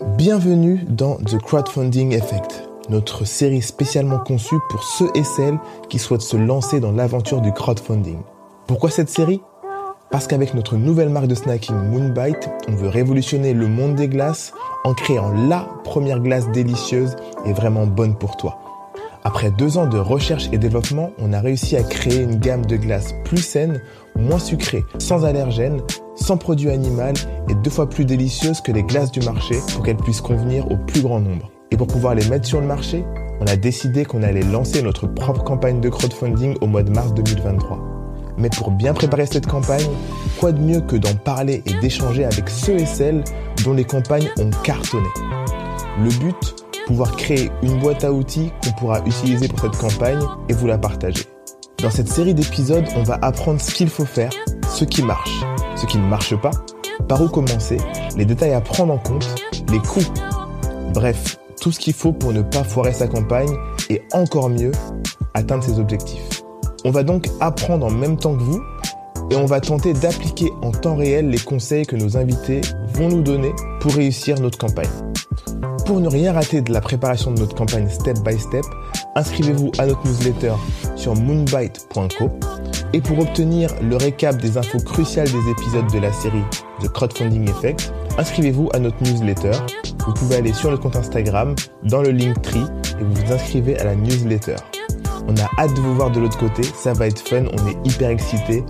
Bienvenue dans The Crowdfunding Effect, notre série spécialement conçue pour ceux et celles qui souhaitent se lancer dans l'aventure du crowdfunding. Pourquoi cette série? Parce qu'avec notre nouvelle marque de snacking Moonbite, on veut révolutionner le monde des glaces en créant la première glace délicieuse et vraiment bonne pour toi. Après deux ans de recherche et développement, on a réussi à créer une gamme de glaces plus saine, moins sucrée, sans allergènes, sans produits animaux et deux fois plus délicieuse que les glaces du marché pour qu'elles puissent convenir au plus grand nombre. Et pour pouvoir les mettre sur le marché, on a décidé qu'on allait lancer notre propre campagne de crowdfunding au mois de mars 2023. Mais pour bien préparer cette campagne, quoi de mieux que d'en parler et d'échanger avec ceux et celles dont les campagnes ont cartonné? Le but, pouvoir créer une boîte à outils qu'on pourra utiliser pour cette campagne et vous la partager. Dans cette série d'épisodes, on va apprendre ce qu'il faut faire, ce qui marche, ce qui ne marche pas, par où commencer, les détails à prendre en compte, les coûts. Bref, tout ce qu'il faut pour ne pas foirer sa campagne et encore mieux, atteindre ses objectifs. On va donc apprendre en même temps que vous et on va tenter d'appliquer en temps réel les conseils que nos invités vont nous donner pour réussir notre campagne. Pour ne rien rater de la préparation de notre campagne step by step, inscrivez-vous à notre newsletter sur moonbite.co et pour obtenir le récap des infos cruciales des épisodes de la série The Crowdfunding Effect, inscrivez-vous à notre newsletter. Vous pouvez aller sur le compte Instagram, dans le link tree et vous vous inscrivez à la newsletter. On a hâte de vous voir de l'autre côté, ça va être fun, on est hyper excités.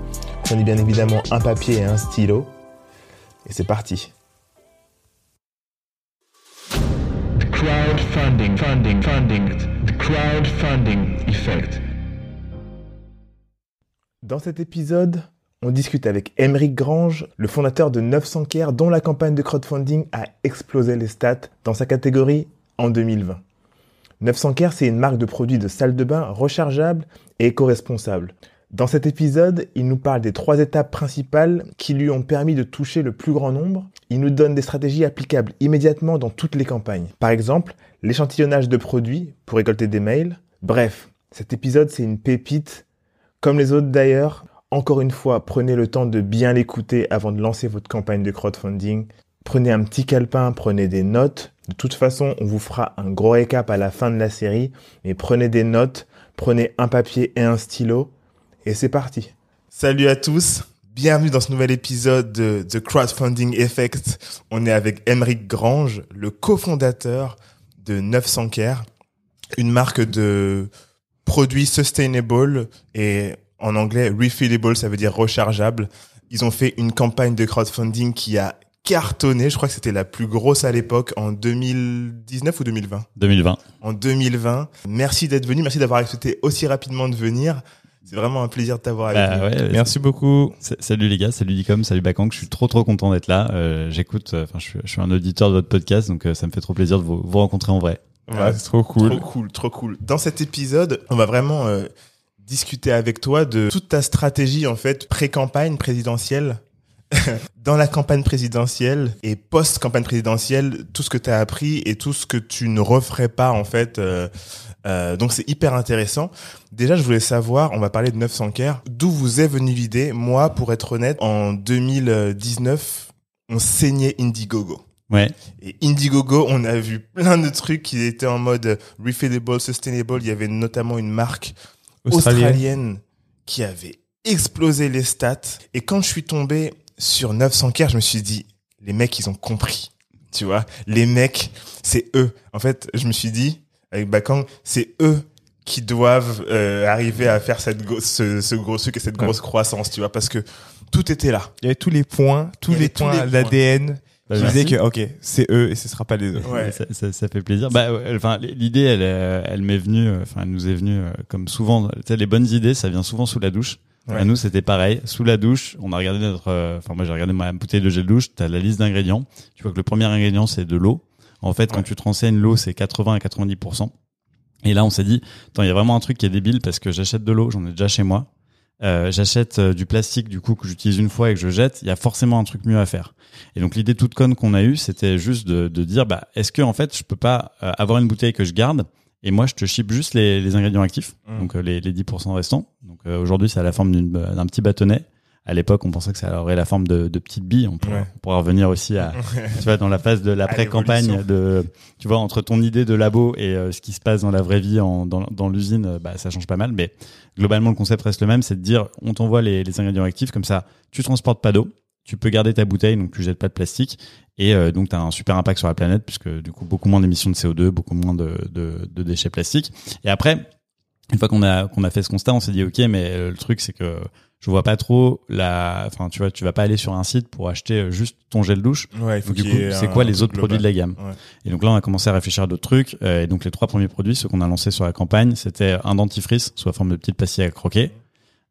Prenez bien évidemment un papier et un stylo. Et c'est parti. the crowdfunding effect. Dans cet épisode, on discute avec Émeric Grange, le fondateur de 900 Care, dont la campagne de crowdfunding a explosé les stats dans sa catégorie en 2020. 900 Care, c'est une marque de produits de salle de bain rechargeable et éco-responsable. Dans cet épisode, il nous parle des trois étapes principales qui lui ont permis de toucher le plus grand nombre. Il nous donne des stratégies applicables immédiatement dans toutes les campagnes. Par exemple, l'échantillonnage de produits pour récolter des mails. Bref, cet épisode c'est une pépite. Comme les autres d'ailleurs, encore une fois, prenez le temps de bien l'écouter avant de lancer votre campagne de crowdfunding. Prenez un petit calepin, prenez des notes. De toute façon, on vous fera un gros récap à la fin de la série, mais prenez des notes, prenez un papier et un stylo et c'est parti. Salut à tous. Bienvenue dans ce nouvel épisode de The Crowdfunding Effect. On est avec Emeric Grange, le cofondateur de 900 Care, une marque de produits sustainable et en anglais refillable, ça veut dire rechargeable. Ils ont fait une campagne de crowdfunding qui a cartonné. Je crois que c'était la plus grosse à l'époque en 2019 ou 2020 2020. En 2020. Merci d'être venu. Merci d'avoir accepté aussi rapidement de venir. C'est vraiment un plaisir de t'avoir avec bah nous. Merci beaucoup. Salut les gars, salut Dicom, salut Bakang. Je suis trop trop content d'être là. Euh, J'écoute, euh, enfin, je, suis un auditeur de votre podcast, donc euh, ça me fait trop plaisir de vous, vous rencontrer en vrai. Ouais, c'est trop cool. Trop cool, trop cool. Dans cet épisode, on va vraiment euh, discuter avec toi de toute ta stratégie en fait pré-campagne présidentielle dans la campagne présidentielle et post-campagne présidentielle, tout ce que tu as appris et tout ce que tu ne referais pas en fait. Euh, euh, donc c'est hyper intéressant. Déjà, je voulais savoir, on va parler de 900 Care, d'où vous est venue l'idée? Moi, pour être honnête, en 2019, on saignait Indiegogo. Ouais. Et Indiegogo, on a vu plein de trucs qui étaient en mode refillable, sustainable. Il y avait notamment une marque australienne qui avait explosé les stats. Et quand je suis tombé sur 900 Care, je me suis dit, les mecs, ils ont compris. Tu vois, les mecs, c'est eux. En fait, je me suis dit, avec Bakang, c'est eux qui doivent euh, arriver à faire cette ce, ce gros truc et cette grosse croissance, tu vois, parce que tout était là. Il y avait tous les points, tous les points d'ADN bah, qui disaient que ok, c'est eux et ce sera pas les autres. Ouais. Ça, ça, ça, fait plaisir. Bah, enfin, l'idée, elle, elle m'est venue, enfin, elle nous est venue euh, comme souvent. Tu sais, les bonnes idées, ça vient souvent sous la douche. À nous, c'était pareil. Sous la douche, on a regardé notre, euh, enfin, moi, j'ai regardé ma bouteille de gel douche. T'as la liste d'ingrédients. Tu vois que le premier ingrédient, c'est de l'eau. En fait, quand tu te renseignes, l'eau, c'est 80 à 90%. Et là, on s'est dit, attends, il y a vraiment un truc qui est débile parce que j'achète de l'eau, j'en ai déjà chez moi. Euh, j'achète euh, du plastique du coup que j'utilise une fois et que je jette, il y a forcément un truc mieux à faire. Et donc l'idée toute conne qu'on a eue, c'était juste de, de, dire, bah, est-ce que en fait, je peux pas avoir une bouteille que je garde et moi je te ship juste les, les ingrédients actifs, mmh. donc les, les 10% restants. Donc aujourd'hui, c'est à la forme d'un petit bâtonnet à l'époque, on pensait que ça aurait la forme de, de petites billes. On pourrait revenir aussi à, tu vois, dans la phase de l'après-campagne, de, tu vois, entre ton idée de labo et euh, ce qui se passe dans la vraie vie, en, dans, dans l'usine, euh, bah, ça change pas mal. Mais globalement, le concept reste le même, c'est de dire, on t'envoie les, les ingrédients actifs, comme ça, tu transportes pas d'eau, tu peux garder ta bouteille, donc tu jettes pas de plastique, et euh, donc tu as un super impact sur la planète, puisque du coup, beaucoup moins d'émissions de CO2, beaucoup moins de, de, de déchets plastiques. Et après, une fois qu'on a qu'on a fait ce constat, on s'est dit ok, mais le truc c'est que je vois pas trop la enfin tu vois tu vas pas aller sur un site pour acheter euh, juste ton gel douche ouais, il faut du coup c'est quoi les autres produits de la gamme ouais. et donc là on a commencé à réfléchir à d'autres trucs euh, et donc les trois premiers produits ceux qu'on a lancés sur la campagne c'était un dentifrice sous la forme de petites pastilles à croquer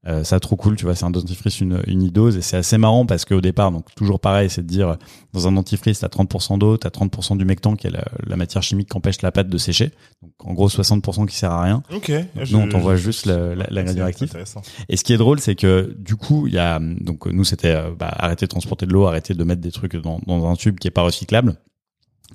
euh, ça trop cool, tu vois, c'est un dentifrice une unidose et c'est assez marrant parce qu'au départ, donc toujours pareil, c'est de dire dans un dentifrice t'as 30% d'eau, t'as 30% du mectan qui est la, la matière chimique qui empêche la pâte de sécher, donc en gros 60% qui sert à rien. Ok. Donc, nous on t'envoie juste l'ingrédient actif. Et ce qui est drôle, c'est que du coup il y a donc nous c'était euh, bah, arrêter de transporter de l'eau, arrêter de mettre des trucs dans, dans un tube qui est pas recyclable.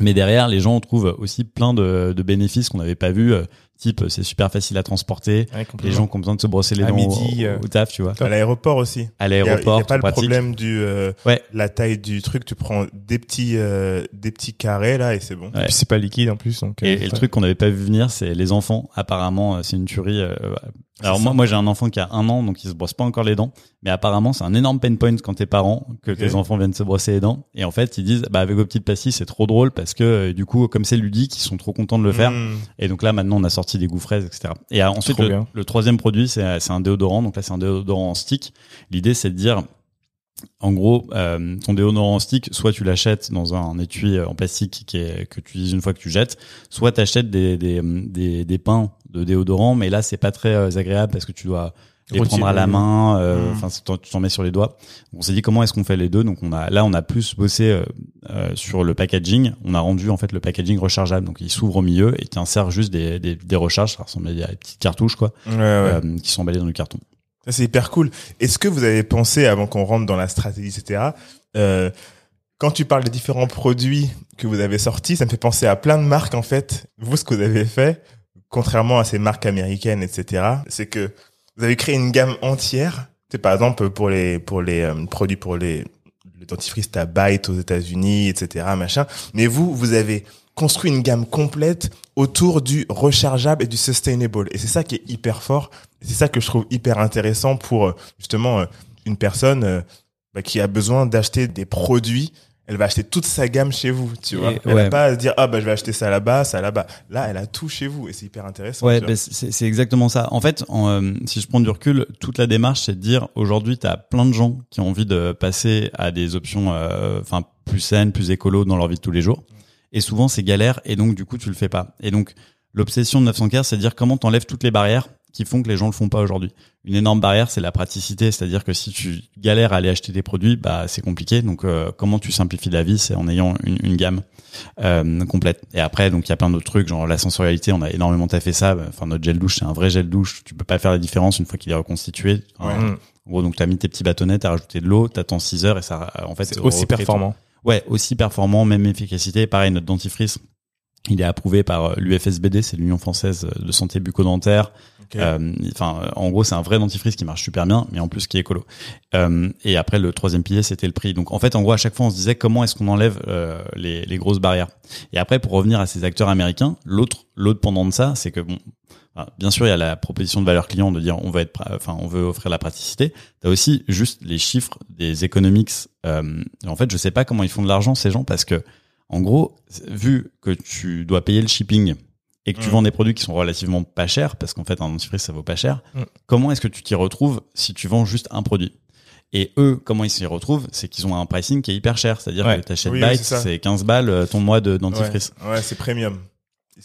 Mais derrière, les gens trouvent aussi plein de, de bénéfices qu'on n'avait pas vus. Type, c'est super facile à transporter. Ouais, les gens qui ont besoin de se brosser les à dents midi, au, euh, au, taf, tu vois. À l'aéroport aussi. À l'aéroport, il n'y a, pas le pratique. problème du euh, ouais. la taille du truc. Tu prends des petits euh, des petits carrés là et c'est bon. Ouais. Et puis c'est pas liquide en plus. Donc, et, et le truc qu'on n'avait pas vu venir, c'est les enfants. Apparemment, c'est une tuerie. Euh, alors moi, moi j'ai un enfant qui a un an, donc il se brosse pas encore les dents. Mais apparemment, c'est un énorme pain point quand t'es parent que Okay. tes enfants viennent se brosser les dents. Et en fait, ils disent, bah avec vos petites pastilles, c'est trop drôle parce que euh, du coup, comme c'est ludique, ils sont trop contents de le faire. Mmh. Et donc là, maintenant, on a sorti des goûts fraises, etc. Et euh, ensuite, le, troisième produit, c'est c'est un déodorant. Donc là, c'est un déodorant en stick. L'idée, c'est de dire, en gros, euh, ton déodorant en stick, soit tu l'achètes dans un étui en plastique qui est, que tu utilises une fois que tu jettes, soit tu achètes des, des, des, des pains de déodorant, mais là, c'est pas très euh, agréable parce que tu dois les Retirer. prendre à la main, enfin euh, tu t'en mets sur les doigts. On s'est dit comment est-ce qu'on fait les deux? Donc on a là on a plus bossé euh, euh, sur le packaging. On a rendu en fait le packaging rechargeable. Donc il s'ouvre au milieu et tu insères juste des, des, des recharges. Ça ressemble à des petites cartouches quoi, Ouais, ouais. euh, qui sont emballées dans du carton. Ça, c'est hyper cool. Est-ce que vous avez pensé, avant qu'on rentre dans la stratégie, etc., euh, quand tu parles des différents produits que vous avez sortis, ça me fait penser à plein de marques, en fait. Vous, ce que vous avez fait, contrairement à ces marques américaines, etc., c'est que vous avez créé une gamme entière. C'est par exemple pour les, pour les euh, produits, pour les, le dentifrice à Byte aux États-Unis, etc., machin. Mais vous, vous avez construit une gamme complète autour du rechargeable et du sustainable. Et c'est ça qui est hyper fort. C'est ça que je trouve hyper intéressant pour euh, justement euh, une personne euh, bah, qui a besoin d'acheter des produits. Elle va acheter toute sa gamme chez vous, tu vois. Et- Elle ouais. va pas se dire ah bah je vais acheter ça là-bas, ça là-bas. Là, elle a tout chez vous et c'est hyper intéressant. Ouais, bah, c'est exactement ça. En fait, en, euh, si je prends du recul, toute la démarche, c'est de dire aujourd'hui, tu as plein de gens qui ont envie de passer à des options, euh, enfin plus saines, plus écolo dans leur vie de tous les jours. Et souvent, c'est galère, et donc du coup, tu le fais pas. Et donc, l'obsession de 900 k c'est de dire comment t'enlèves toutes les barrières qui font que les gens le font pas aujourd'hui. Une énorme barrière, c'est la praticité, c'est-à-dire que si tu galères à aller acheter des produits, bah c'est compliqué. Donc euh, comment tu simplifies la vie, c'est en ayant une, une gamme euh, complète. Et après, donc il y a plein d'autres trucs, genre la sensorialité, on a énormément taffé ça. Enfin notre gel douche, c'est un vrai gel douche. Tu peux pas faire la différence une fois qu'il est reconstitué. Ouais. En gros, donc t'as mis tes petits bâtonnets, t'as rajouté de l'eau, t'attends 6 heures et ça, en fait, c'est aussi recrée ton- performant. Ouais, aussi performant, même efficacité. Pareil, notre dentifrice, il est approuvé par l'UFSBD, c'est l'Union française de santé bucco-dentaire. Euh, Enfin, en gros, c'est un vrai dentifrice qui marche super bien, mais en plus qui est écolo. Euh, et après, le troisième pilier, c'était le prix. Donc, en fait, en gros, à chaque fois, on se disait comment est-ce qu'on enlève euh, les, les grosses barrières. Et après, pour revenir à ces acteurs américains, l'autre, l'autre pendant de ça, c'est que bon. Bien sûr, il y a la proposition de valeur client de dire on veut être, enfin, on veut offrir la praticité. T'as aussi juste les chiffres des economics. Euh, en fait, je sais pas comment ils font de l'argent ces gens parce que, en gros, vu que tu dois payer le shipping et que tu Mm. vends des produits qui sont relativement pas chers, parce qu'en fait un dentifrice ça vaut pas cher, Mm. comment est-ce que tu t'y retrouves si tu vends juste un produit? Et eux, comment ils s'y retrouvent? C'est qu'ils ont un pricing qui est hyper cher, c'est-à-dire Ouais. que t'achètes Oui, Byte, c'est ça. c'est 15 balles euh, ton mois de dentifrice, Ouais, ouais c'est premium.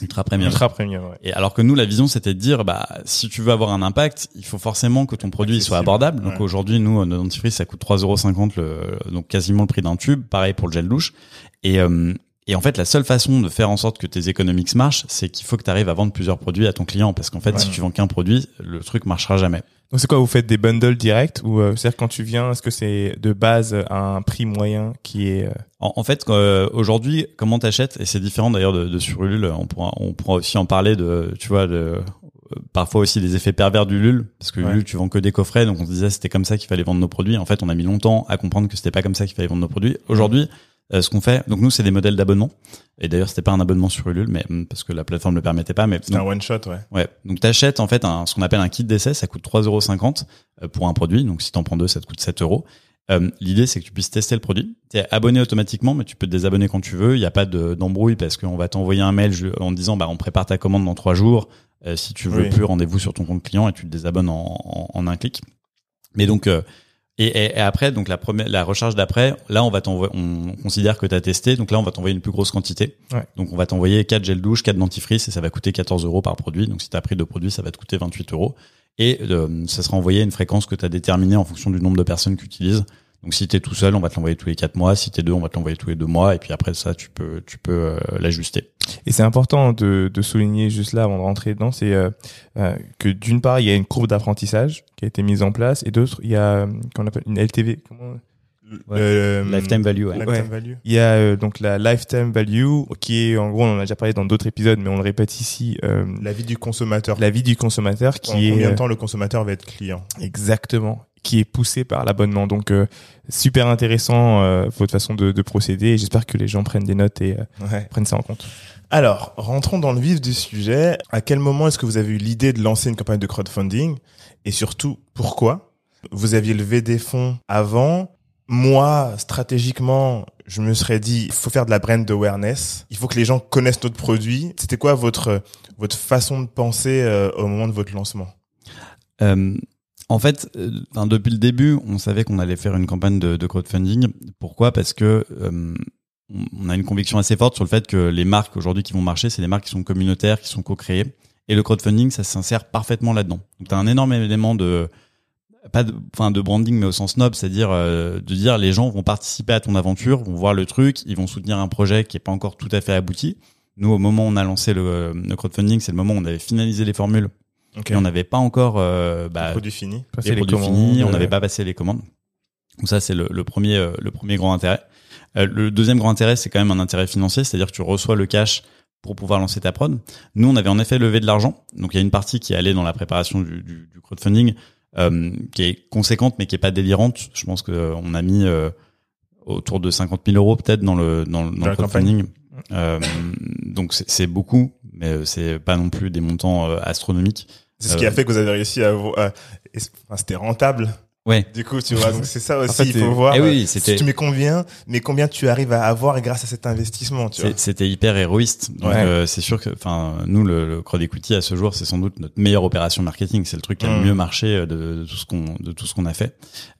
Ultra premium. Ultra premium, ouais. Et alors que nous, la vision, c'était de dire, bah, si tu veux avoir un impact, il faut forcément que ton produit soit abordable. Donc Ouais. aujourd'hui, nous, notre dentifrice, ça coûte 3,50 le, donc quasiment le prix d'un tube. Pareil pour le gel douche. Et, euh, et en fait, la seule façon de faire en sorte que tes économiques marchent, c'est qu'il faut que tu arrives à vendre plusieurs produits à ton client. Parce qu'en fait, Ouais. si tu vends qu'un produit, le truc marchera jamais. Donc c'est quoi, vous faites des bundles directs ou euh, c'est-à-dire quand tu viens, est-ce que c'est de base un prix moyen qui est euh, En, en fait, euh, aujourd'hui, comment t'achètes Et c'est différent d'ailleurs de, de sur Ulule. On pourra, on pourra aussi en parler de, tu vois, de, parfois aussi des effets pervers du LUL parce que Ouais. LUL tu vends que des coffrets donc on se disait c'était comme ça qu'il fallait vendre nos produits en fait on a mis longtemps à comprendre que c'était pas comme ça qu'il fallait vendre nos produits aujourd'hui euh, ce qu'on fait donc nous c'est des modèles d'abonnement et d'ailleurs c'était pas un abonnement sur Ulule mais hum, parce que la plateforme le permettait pas mais C'est un one shot, ouais. ouais donc t'achètes en fait un, ce qu'on appelle un kit d'essai ça coûte 3,50€ euh, pour un produit donc si t'en prends deux ça te coûte 7 euros euh, L'idée, c'est que tu puisses tester le produit. Tu es abonné automatiquement, mais tu peux te désabonner quand tu veux. Il n'y a pas de- d'embrouille parce qu'on va t'envoyer un mail en disant, bah, on prépare ta commande dans trois jours. Euh, si tu veux Oui. plus, rendez-vous sur ton compte client et tu te désabonnes en, en, en un clic. Mais donc, euh, et, et, et après, donc la première, la recharge d'après, là, on va t'envoyer, on considère que tu as testé. Donc là, on va t'envoyer une plus grosse quantité. Ouais. Donc, on va t'envoyer quatre gels douche, quatre dentifrice et ça va coûter 14 euros par produit. Donc, si tu as pris deux produits, ça va te coûter 28 euros. Et euh, ça sera envoyé à une fréquence que tu as déterminée en fonction du nombre de personnes qui utilisent. Donc si t'es tout seul, on va te l'envoyer tous les quatre mois. Si t'es deux, on va te l'envoyer tous les deux mois. Et puis après ça, tu peux, tu peux euh, l'ajuster. Et c'est important de, de souligner juste là avant de rentrer dedans, c'est euh, euh, que d'une part il y a une courbe d'apprentissage qui a été mise en place, et d'autre il y a euh, qu'on appelle une LTV. Comment Ouais. Euh, Lifetime value. Ouais. Lifetime Ouais. value. Il y a euh, donc la lifetime value qui est en gros on en a déjà parlé dans d'autres épisodes, mais on le répète ici, euh, La vie du consommateur. la vie du consommateur En qui est combien de temps le consommateur va être client? Exactement qui est poussé par l'abonnement. Donc euh, super intéressant euh, votre façon de, de procéder. J'espère que les gens prennent des notes et euh, Ouais. prennent ça en compte. Alors, rentrons dans le vif du sujet. À quel moment est-ce que vous avez eu l'idée de lancer une campagne de crowdfunding? Et surtout, pourquoi? Vous aviez levé des fonds avant. Moi, stratégiquement, je me serais dit, il faut faire de la brand awareness. Il faut que les gens connaissent notre produit. C'était quoi votre votre façon de penser euh, au moment de votre lancement? Euh, en fait, euh, depuis le début, on savait qu'on allait faire une campagne de, crowdfunding. Pourquoi? Parce que euh, on- a une conviction assez forte sur le fait que les marques aujourd'hui qui vont marcher, c'est les marques qui sont communautaires, qui sont co-créées. Et le crowdfunding, ça s'insère parfaitement là-dedans. Donc, tu un énorme élément de pas enfin de branding mais au sens noble, c'est-à-dire euh, de dire les gens vont participer à ton aventure, vont voir le truc, ils vont soutenir un projet qui est pas encore tout à fait abouti. Nous, au moment où on a lancé le, le crowdfunding, c'est le moment où on avait finalisé les formules Et on n'avait pas encore euh, bah, produit fini. Passer les les produits finis, on n'avait pas passé les commandes. Donc ça, c'est le, le premier, euh, le premier grand intérêt. Euh, le deuxième grand intérêt, c'est quand même un intérêt financier, c'est-à-dire que tu reçois le cash pour pouvoir lancer ta prod. Nous, on avait en effet levé de l'argent, donc il y a une partie qui est allée dans la préparation du, du, du crowdfunding, euh, qui est conséquente mais qui est pas délirante. Je pense que euh, on a mis euh, autour de 50 000 euros peut-être dans le dans, le- dans Dans le crowdfunding. Euh, donc c'est beaucoup, mais c'est pas non plus des montants euh, astronomiques. C'est ce qui a fait que vous avez réussi à, vous- à- enfin, c'était rentable. Ouais. Du coup, tu vois, donc c'est ça aussi, fait, il faut voir. Eh oui, euh, c'était- Tu mets combien, mais combien tu arrives à avoir grâce à cet investissement, tu vois. C'était hyper héroïste. Donc Ouais. euh, c'est sûr que, enfin, nous le, le crowd equity à ce jour, c'est sans doute notre meilleure opération marketing. C'est le truc qui a le mieux marché euh, de, de tout ce qu'on de tout ce qu'on a fait.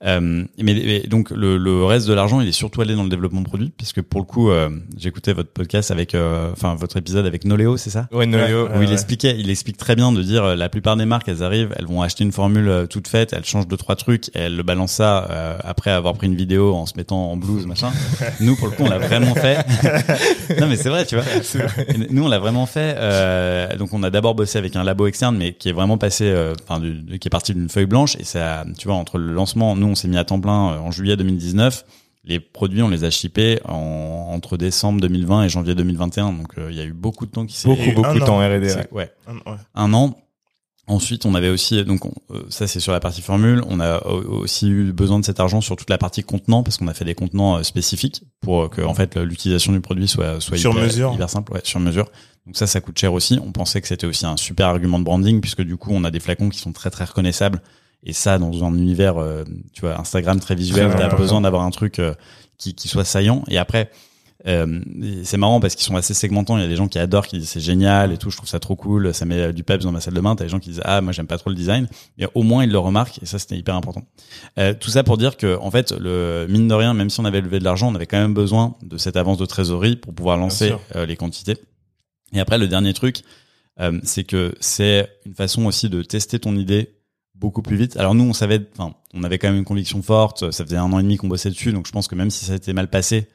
Euh, mais, mais donc le, le reste de l'argent, il est surtout allé dans le développement de produits, puisque pour le coup, euh, j'écoutais votre podcast avec, enfin votre épisode avec Noléo, c'est ça? Ouais, Ouais, où il ouais. expliquait, il explique très bien de dire la plupart des marques, elles arrivent, elles vont acheter une formule toute faite, elles changent deux trois trucs, et elles le balancent ça euh, après avoir pris une vidéo en se mettant en blouse machin. Nous pour le coup, on l'a vraiment fait. non mais c'est vrai, tu vois. Nous on l'a vraiment fait. euh, donc on a d'abord bossé avec un labo externe, mais qui est vraiment passé, euh, enfin du- qui est parti d'une feuille blanche et ça, tu vois, entre le lancement, nous on s'est mis à temps plein euh, en juillet 2019. Les produits, on les a shippés en, entre décembre 2020 et janvier 2021. Donc, euh, il y a eu beaucoup de temps qui s'est beaucoup, beaucoup de temps R&D. c'est- ouais. ouais, ouais. un an. Ensuite, on avait aussi donc on- euh, ça c'est sur la partie formule. On a au- aussi eu besoin de cet argent sur toute la partie contenant parce qu'on a fait des contenants euh, spécifiques pour euh, que en fait l'utilisation du produit soit soit Sur hyper, mesure. hyper simple, ouais, sur mesure. Donc ça, ça coûte cher aussi. On pensait que c'était aussi un super argument de branding puisque du coup, on a des flacons qui sont très très reconnaissables. Et ça, dans un univers, tu vois, Instagram très visuel, t'as besoin d'avoir un truc qui, qui soit saillant. Et après, euh, c'est marrant parce qu'ils sont assez segmentants. Il y a des gens qui adorent, qui disent c'est génial et tout, je trouve ça trop cool, ça met euh, du peps dans ma salle de bain. T'as des gens qui disent ah moi j'aime pas trop le design. Et au moins ils le remarquent et ça c'était hyper important. Euh, tout ça pour dire que en fait le mine de rien, même si on avait levé de l'argent, on avait quand même besoin de cette avance de trésorerie pour pouvoir lancer euh, les quantités. Et après le dernier truc, euh, c'est que c'est une façon aussi de tester ton idée beaucoup plus vite. Alors nous, on savait, enfin, on avait quand même une conviction forte. Ça faisait un an et demi qu'on bossait dessus, donc je pense que même si ça était mal passé,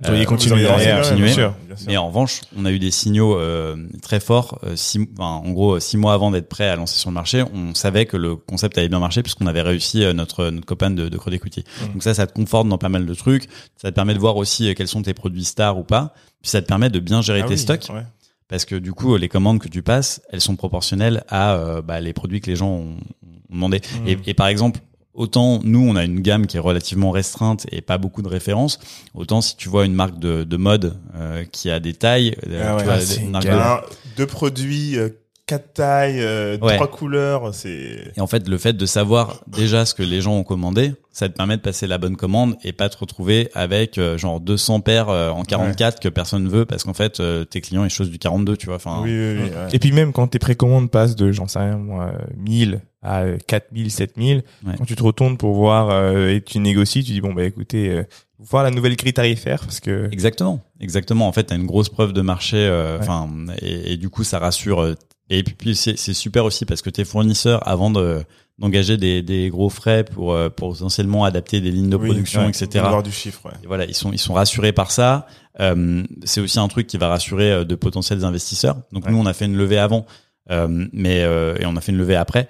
Vous euh, auriez derrière, continuer. bien sûr, bien sûr. mais en revanche, on a eu des signaux euh, très forts. euh, six, enfin, en gros, six mois avant d'être prêt à lancer sur le marché, on savait que le concept allait bien marcher puisqu'on avait réussi euh, notre notre copain de, de Equity. Mm. Donc ça, ça te conforte dans pas mal de trucs. Ça te permet de voir aussi euh, quels sont tes produits stars ou pas. Puis ça te permet de bien gérer Ah tes oui, stocks ouais. parce que du coup les commandes que tu passes, elles sont proportionnelles à euh, bah, les produits que les gens ont, ont demandé. Mm. Et, et par exemple, autant nous on a une gamme qui est relativement restreinte et pas beaucoup de références, autant si tu vois une marque de, de mode euh, qui a des tailles, euh, Ah ouais, tu vois, ah, des de- Un, deux produits, euh, quatre tailles, euh, Ouais. trois couleurs, c'est. Et en fait, le fait de savoir déjà ce que les gens ont commandé, ça te permet de passer la bonne commande et pas te retrouver avec euh, genre 200 paires euh, en 44 que personne veut parce qu'en fait euh, tes clients ils choisissent du 42, tu vois. Enfin, Oui, oui, oui. ouais. Et puis même quand tes précommandes passent de, j'en sais rien, moi, 1000 à euh, 4000, 7000, Ouais. quand tu te retournes pour voir euh, et tu négocies, tu dis bon bah écoutez, euh, voir la nouvelle grille tarifaire parce que Exactement, exactement. En fait, t'as une grosse preuve de marché. euh, Ouais. Enfin, et, et du coup, ça rassure. Et puis, puis c'est super aussi parce que tes fournisseurs, avant de d'engager des, des gros frais pour euh, pour potentiellement adapter des lignes de Oui, production, ouais, etc. Avoir du chiffre, ouais. Et voilà, ils sont ils sont rassurés par ça. Euh, c'est aussi un truc qui va rassurer euh, de potentiels investisseurs. Donc Ouais. nous, on a fait une levée avant, euh, mais euh, et on a fait une levée après.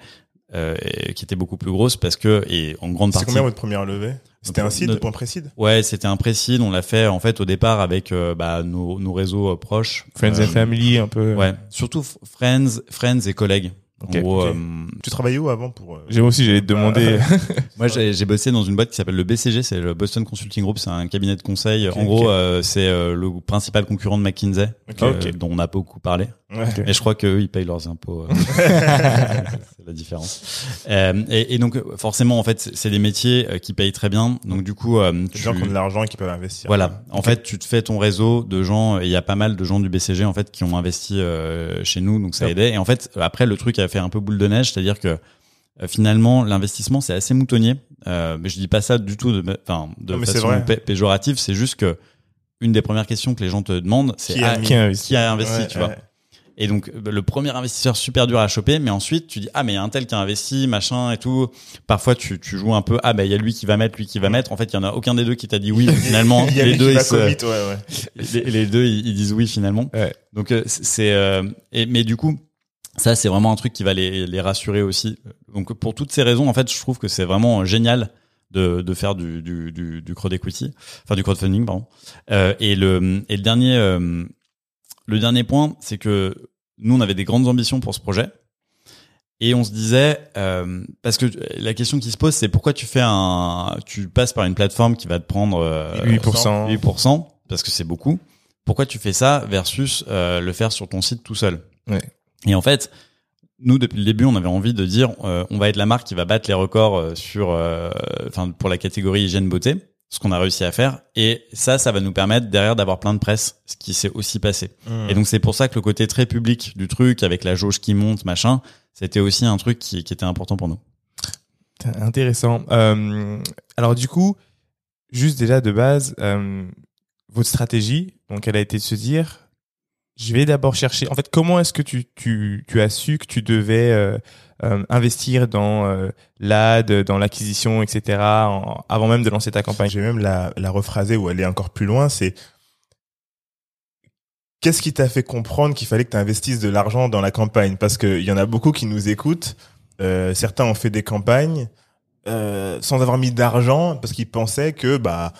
Euh, et qui était beaucoup plus grosse parce que et en grande C'est partie combien votre première levée? C'était un seed, notre- un précide Ouais, c'était un précide. On l'a fait en fait au départ avec euh, bah, nos, nos réseaux euh, proches. Friends Euh, and Family un peu. Ouais, surtout friends, friends et collègues. Ok, en gros, ok. euh, Tu travaillais où avant pour euh, J'ai aussi j'allais te demander. moi j'ai j'ai bossé dans une boîte qui s'appelle le BCG, c'est le Boston Consulting Group, c'est un cabinet de conseil. En gros, euh, c'est euh, le principal concurrent de McKinsey, euh, dont on a beaucoup parlé. Mais je crois qu'eux, ils payent leurs impôts. la différence. Euh, et, et donc, forcément, en fait, c'est des métiers euh, qui payent très bien. Donc, du coup, euh, tu, gens qui ont de l'argent et qui peuvent investir. Voilà. En fait, tu te fais ton réseau de gens. et Il y a pas mal de gens du BCG en fait qui ont investi euh, chez nous, donc ça Yep. aidait. Et en fait, après, le truc a fait un peu boule de neige, c'est-à-dire que finalement, l'investissement c'est assez moutonnier. Mais je dis pas ça du tout de, enfin, de Non, façon péjorative. C'est juste que une des premières questions que les gens te demandent, c'est Qui a ah, mis Qui a investi? qui a investi, Ouais, tu vois? Et donc le premier investisseur super dur à choper, mais ensuite tu dis ah mais il y a un tel qui a investi, machin et tout. Parfois tu, tu joues un peu ah bah il y a lui qui va mettre, lui qui va mettre. En fait il y en a aucun des deux qui t'a dit oui. Finalement Il y a les deux ils se, commit, ouais, ouais. les, les deux ils, ils disent oui finalement. Ouais. Donc euh, c'est euh, et mais du coup ça c'est vraiment un truc qui va les, les rassurer aussi. Donc pour toutes ces raisons en fait je trouve que c'est vraiment génial de, de faire du, du, du, du crowd equity, enfin du crowdfunding pardon. Euh, et le et le dernier euh, le dernier point c'est que nous on avait des grandes ambitions pour ce projet. Et on se disait, euh, parce que la question qui se pose, c'est pourquoi tu fais un, tu passes par une plateforme qui va te prendre euh, 8%. 8%, parce que c'est beaucoup. Pourquoi tu fais ça versus euh, le faire sur ton site tout seul? Ouais. Et en fait, nous depuis le début, on avait envie de dire, euh, on va être la marque qui va battre les records sur, euh, enfin pour la catégorie hygiène beauté, ce qu'on a réussi à faire. Et ça, ça va nous permettre derrière d'avoir plein de presse, ce qui s'est aussi passé. Mmh. Et donc c'est pour ça que le côté très public du truc, avec la jauge qui monte, machin, c'était aussi un truc qui, qui était important pour nous. Intéressant. Euh, alors du coup, juste déjà de base, euh, votre stratégie, donc elle a été de se dire, je vais d'abord chercher. En fait, comment est-ce que tu, tu, tu as su que tu devais euh, euh, investir dans euh, l'ad, dans l'acquisition, etc. avant même de lancer ta campagne Je vais même la, la rephraser ou aller encore plus loin, c'est qu'est-ce qui t'a fait comprendre qu'il fallait que tu investisses de l'argent dans la campagne? Parce qu'il y en a beaucoup qui nous écoutent, euh, certains ont fait des campagnes euh, sans avoir mis d'argent parce qu'ils pensaient que bah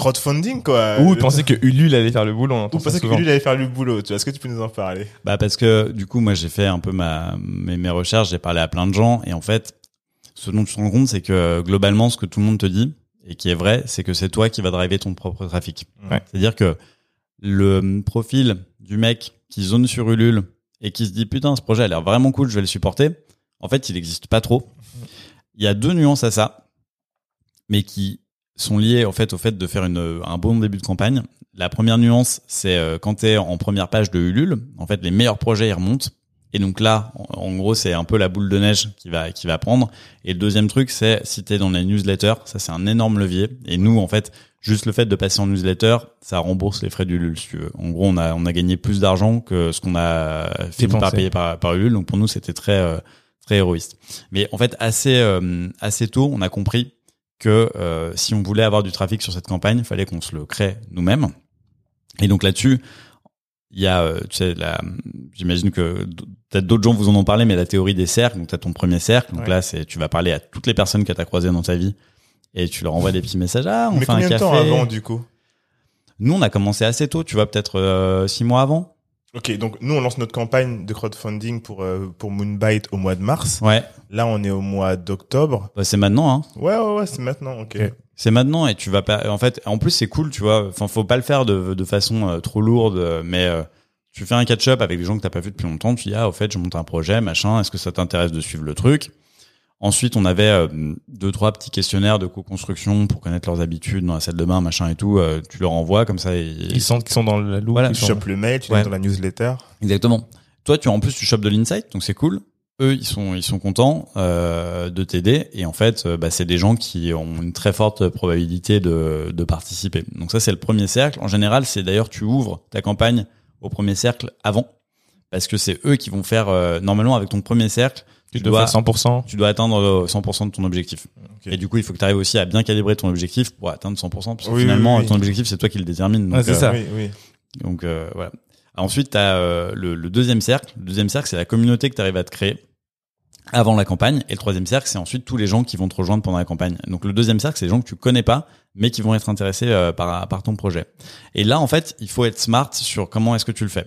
crowdfunding quoi. Ou penser que Ulule allait faire le boulot. on ou pensaient que il allait faire le boulot. Tu vois, est-ce que tu peux nous en parler? Bah parce que du coup moi j'ai fait un peu ma mes, mes recherches, j'ai parlé à plein de gens et en fait ce dont tu te rends compte c'est que globalement ce que tout le monde te dit et qui est vrai, c'est que c'est toi qui va driver ton propre trafic. Ouais. C'est-à-dire que le profil du mec qui zone sur Ulule et qui se dit putain ce projet a l'air vraiment cool, je vais le supporter. En fait, il n'existe pas trop. Il y a deux nuances à ça, mais qui sont liées en fait au fait de faire une, un bon début de campagne. La première nuance, c'est euh, quand tu es en première page de Ulule, en fait les meilleurs projets ils remontent. Et donc là, en, gros, c'est un peu la boule de neige qui va qui va prendre. Et le deuxième truc, c'est si t'es dans la newsletter, ça c'est un énorme levier. Et nous, en fait, juste le fait de passer en newsletter, ça rembourse les frais d'Ulule. Si tu veux. En gros, on a on a gagné plus d'argent que ce qu'on a fini par payer par par Ulule. Donc pour nous, c'était très euh, très héroïste. Mais en fait, assez euh, assez tôt, on a compris que euh, si on voulait avoir du trafic sur cette campagne, il fallait qu'on se le crée nous-mêmes. Et donc là-dessus, il y a, euh, tu sais, j'imagine que peut-être d'autres gens vous en ont parlé, mais la théorie des cercles. Donc, tu as ton premier cercle. Donc Ouais. là, c'est, tu vas parler à toutes les personnes que tu as croisées dans ta vie et tu leur envoies des petits messages. Ah, on Mais fait un combien de café. temps avant du coup? Nous, on a commencé assez tôt, tu vois, peut-être euh, six mois avant. Ok, donc nous on lance notre campagne de crowdfunding pour euh, pour Moonbite au mois de mars. Ouais, Là on est au mois d'octobre. bah, c'est maintenant. Hein. Ouais ouais ouais, c'est maintenant. Ok. C'est maintenant et tu vas pas. En fait, en plus c'est cool, tu vois. Enfin, faut pas le faire de, de façon euh, trop lourde, euh, mais euh, tu fais un catch-up avec des gens que t'as pas vu depuis longtemps. Tu dis ah, au fait, je monte un projet, machin. Est-ce que ça t'intéresse de suivre le truc? Ensuite, on avait euh, deux trois petits questionnaires de co-construction pour connaître leurs habitudes dans la salle de bain, machin et tout. Euh, tu leur envoies comme ça. Et, Ils sentent qu'ils sont dans la loupe. Voilà, ils Tu sont- chopes le mail, tu Ouais. es dans la newsletter. Exactement. Toi, tu en plus tu chopes de l'insight, donc c'est cool. Eux, ils sont ils sont contents euh, de t'aider et en fait, euh, bah, c'est des gens qui ont une très forte probabilité de de participer. Donc ça, c'est le premier cercle. En général, c'est d'ailleurs tu ouvres ta campagne au premier cercle avant parce que c'est eux qui vont faire euh, normalement avec ton premier cercle, Tu tu dois dois faire 100%. tu dois atteindre euh, 100% de ton objectif. Et du coup, il faut que tu arrives aussi à bien calibrer ton objectif pour atteindre 100% parce que Oui, finalement, oui, oui. ton objectif, c'est toi qui le détermine. Donc, Ouais, c'est euh, ça. Oui oui. donc euh, voilà. Ensuite, tu as le, le deuxième cercle. Le deuxième cercle, c'est la communauté que tu arrives à te créer avant la campagne. Et le troisième cercle, c'est ensuite tous les gens qui vont te rejoindre pendant la campagne. Donc le deuxième cercle, c'est les gens que tu connais pas, mais qui vont être intéressés euh, par, par ton projet. Et là, en fait, il faut être smart sur comment est-ce que tu le fais.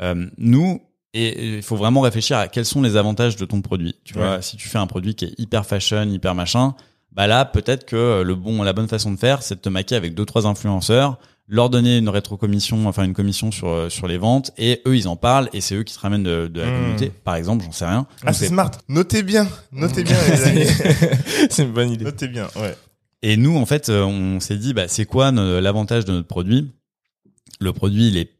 Euh, nous, et il faut vraiment réfléchir à quels sont les avantages de ton produit. Tu vois, Ouais. si tu fais un produit qui est hyper fashion, hyper machin, bah là, peut-être que le bon, la bonne façon de faire, c'est de te maquer avec deux, trois influenceurs, leur donner une rétrocommission, enfin une commission sur euh, sur les ventes, et eux ils en parlent, et c'est eux qui te ramènent de, de la Hmm. communauté. Par exemple, j'en sais rien. Ah c'est smart. Notez bien, notez bien les amis. c'est une bonne idée. Notez bien. Ouais. Et nous, en fait, euh, on s'est dit, bah, c'est quoi l'avantage de notre produit? Le produit, il est,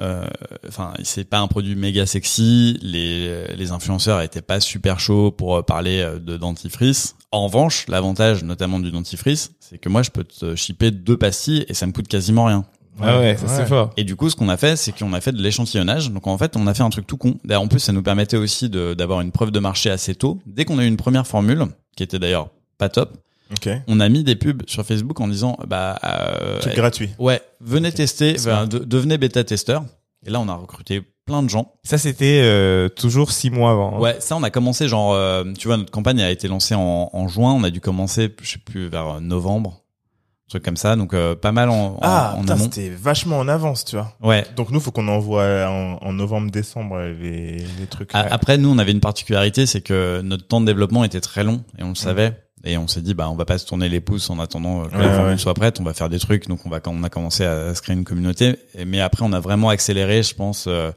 euh, enfin, c'est pas un produit méga sexy. Les les influenceurs étaient pas super chauds pour euh, parler euh, de dentifrice. En revanche, l'avantage, notamment du dentifrice, c'est que moi, je peux te shipper deux pastilles et ça me coûte quasiment rien. Ah ouais, ça c'est fort. Et du coup, ce qu'on a fait, c'est qu'on a fait de l'échantillonnage. Donc en fait, on a fait un truc tout con. D'ailleurs, en plus, ça nous permettait aussi de- d'avoir une preuve de marché assez tôt. Dès qu'on a eu une première formule, qui était d'ailleurs pas top, Ok. on a mis des pubs sur Facebook en disant bah euh, Truc gratuit. ouais venez tester de- devenez bêta testeur et là on a recruté plein de gens Ça c'était euh, toujours six mois avant. hein. ouais ça on a commencé genre euh, tu vois notre campagne a été lancée en, en juin on a dû commencer je sais plus vers euh, novembre un truc comme ça donc euh, pas mal en, en, Ah, en putain, amont c'était vachement en avance, tu vois. ouais Donc nous, faut qu'on envoie en, en novembre-décembre les, les trucs. Après, nous, on avait une particularité, c'est que notre temps de développement était très long et on le savait. Et on s'est dit, bah, on va pas se tourner les pouces en attendant euh, que Ouais, la formule ouais. soit prête. On va faire des trucs. Donc, on va, on a commencé à, à se créer une communauté. Et- mais après, on a vraiment accéléré, je pense, euh,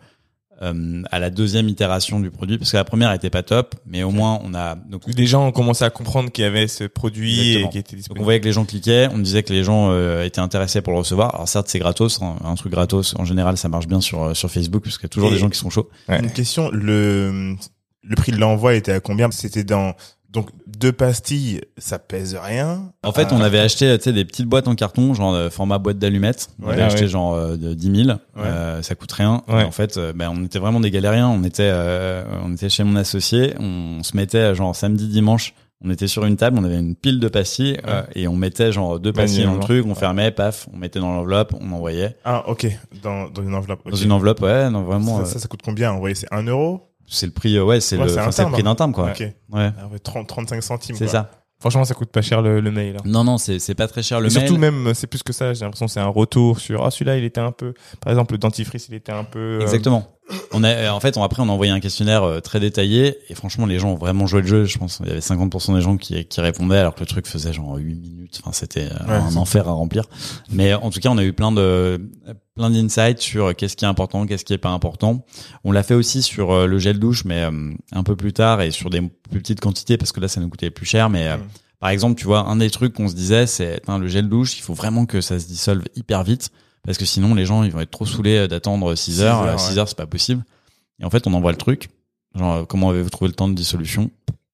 euh, à la deuxième itération du produit parce que la première était pas top, mais au moins on a donc Des gens ont commencé à comprendre qu'il y avait ce produit Exactement. et qui était Donc on disponible. voyait que les gens cliquaient, on disait que les gens euh, étaient intéressés pour le recevoir. Alors certes c'est gratos, hein, un truc gratos en général ça marche bien sur sur Facebook parce qu'il y a toujours Et- des gens qui sont chauds. Ouais. Une question, le, le prix de l'envoi était à combien? C'était dans, donc, deux pastilles, ça pèse rien. En fait, on avait acheté tu sais des petites boîtes en carton, genre euh, format boîte d'allumettes. On Ouais. avait Ah acheté ouais. genre euh, de 10 000. Euh, ça coûte rien. Ouais. Et en fait, euh, ben, on était vraiment des galériens. On était euh, on était chez mon associé. On se mettait genre samedi dimanche. On était sur une table, on avait une pile de pastilles euh, et on mettait genre deux pastilles dans le truc, on fermait, paf, on mettait dans l'enveloppe, on envoyait Ah, ok. Dans, dans une enveloppe. dans une enveloppe. Ouais, non vraiment, ça, euh, ça, ça coûte combien Envoyer, c'est 1 euro? C'est le prix. euh, ouais, c'est Ouais, le, enfin, le prix d'un timbre quoi. Ouais, Ah ouais, 30, 35 centimes. c'est ça. Franchement, ça coûte pas cher le, le mail. hein. Non non, c'est pas très cher le Et surtout mail. même, c'est plus que ça. J'ai l'impression que c'est un retour sur ah celui-là il était un peu. Par exemple, le dentifrice il était un peu. euh, Exactement. On a, euh, en fait, on, après, on a envoyé un questionnaire euh, très détaillé et franchement, les gens ont vraiment joué le jeu. Je pense qu'il y avait 50% des gens qui, qui répondaient alors que le truc faisait genre 8 minutes. Enfin, c'était euh, Ouais, un enfer à remplir. Mais en tout cas, on a eu plein de plein d'insights sur qu'est-ce qui est important, qu'est-ce qui est pas important. On l'a fait aussi sur euh, le gel douche, mais euh, un peu plus tard et sur des plus petites quantités parce que là, ça nous coûtait plus cher. Mais par exemple, tu vois, un des trucs qu'on se disait, c'est le gel douche, il faut vraiment que ça se dissolve hyper vite parce que sinon, les gens, ils vont être trop saoulés euh, d'attendre 6 Six heures. heures, 6 ouais. heures, c'est pas possible. Et en fait, on envoie le truc. Genre, euh, comment avez-vous trouvé le temps de dissolution?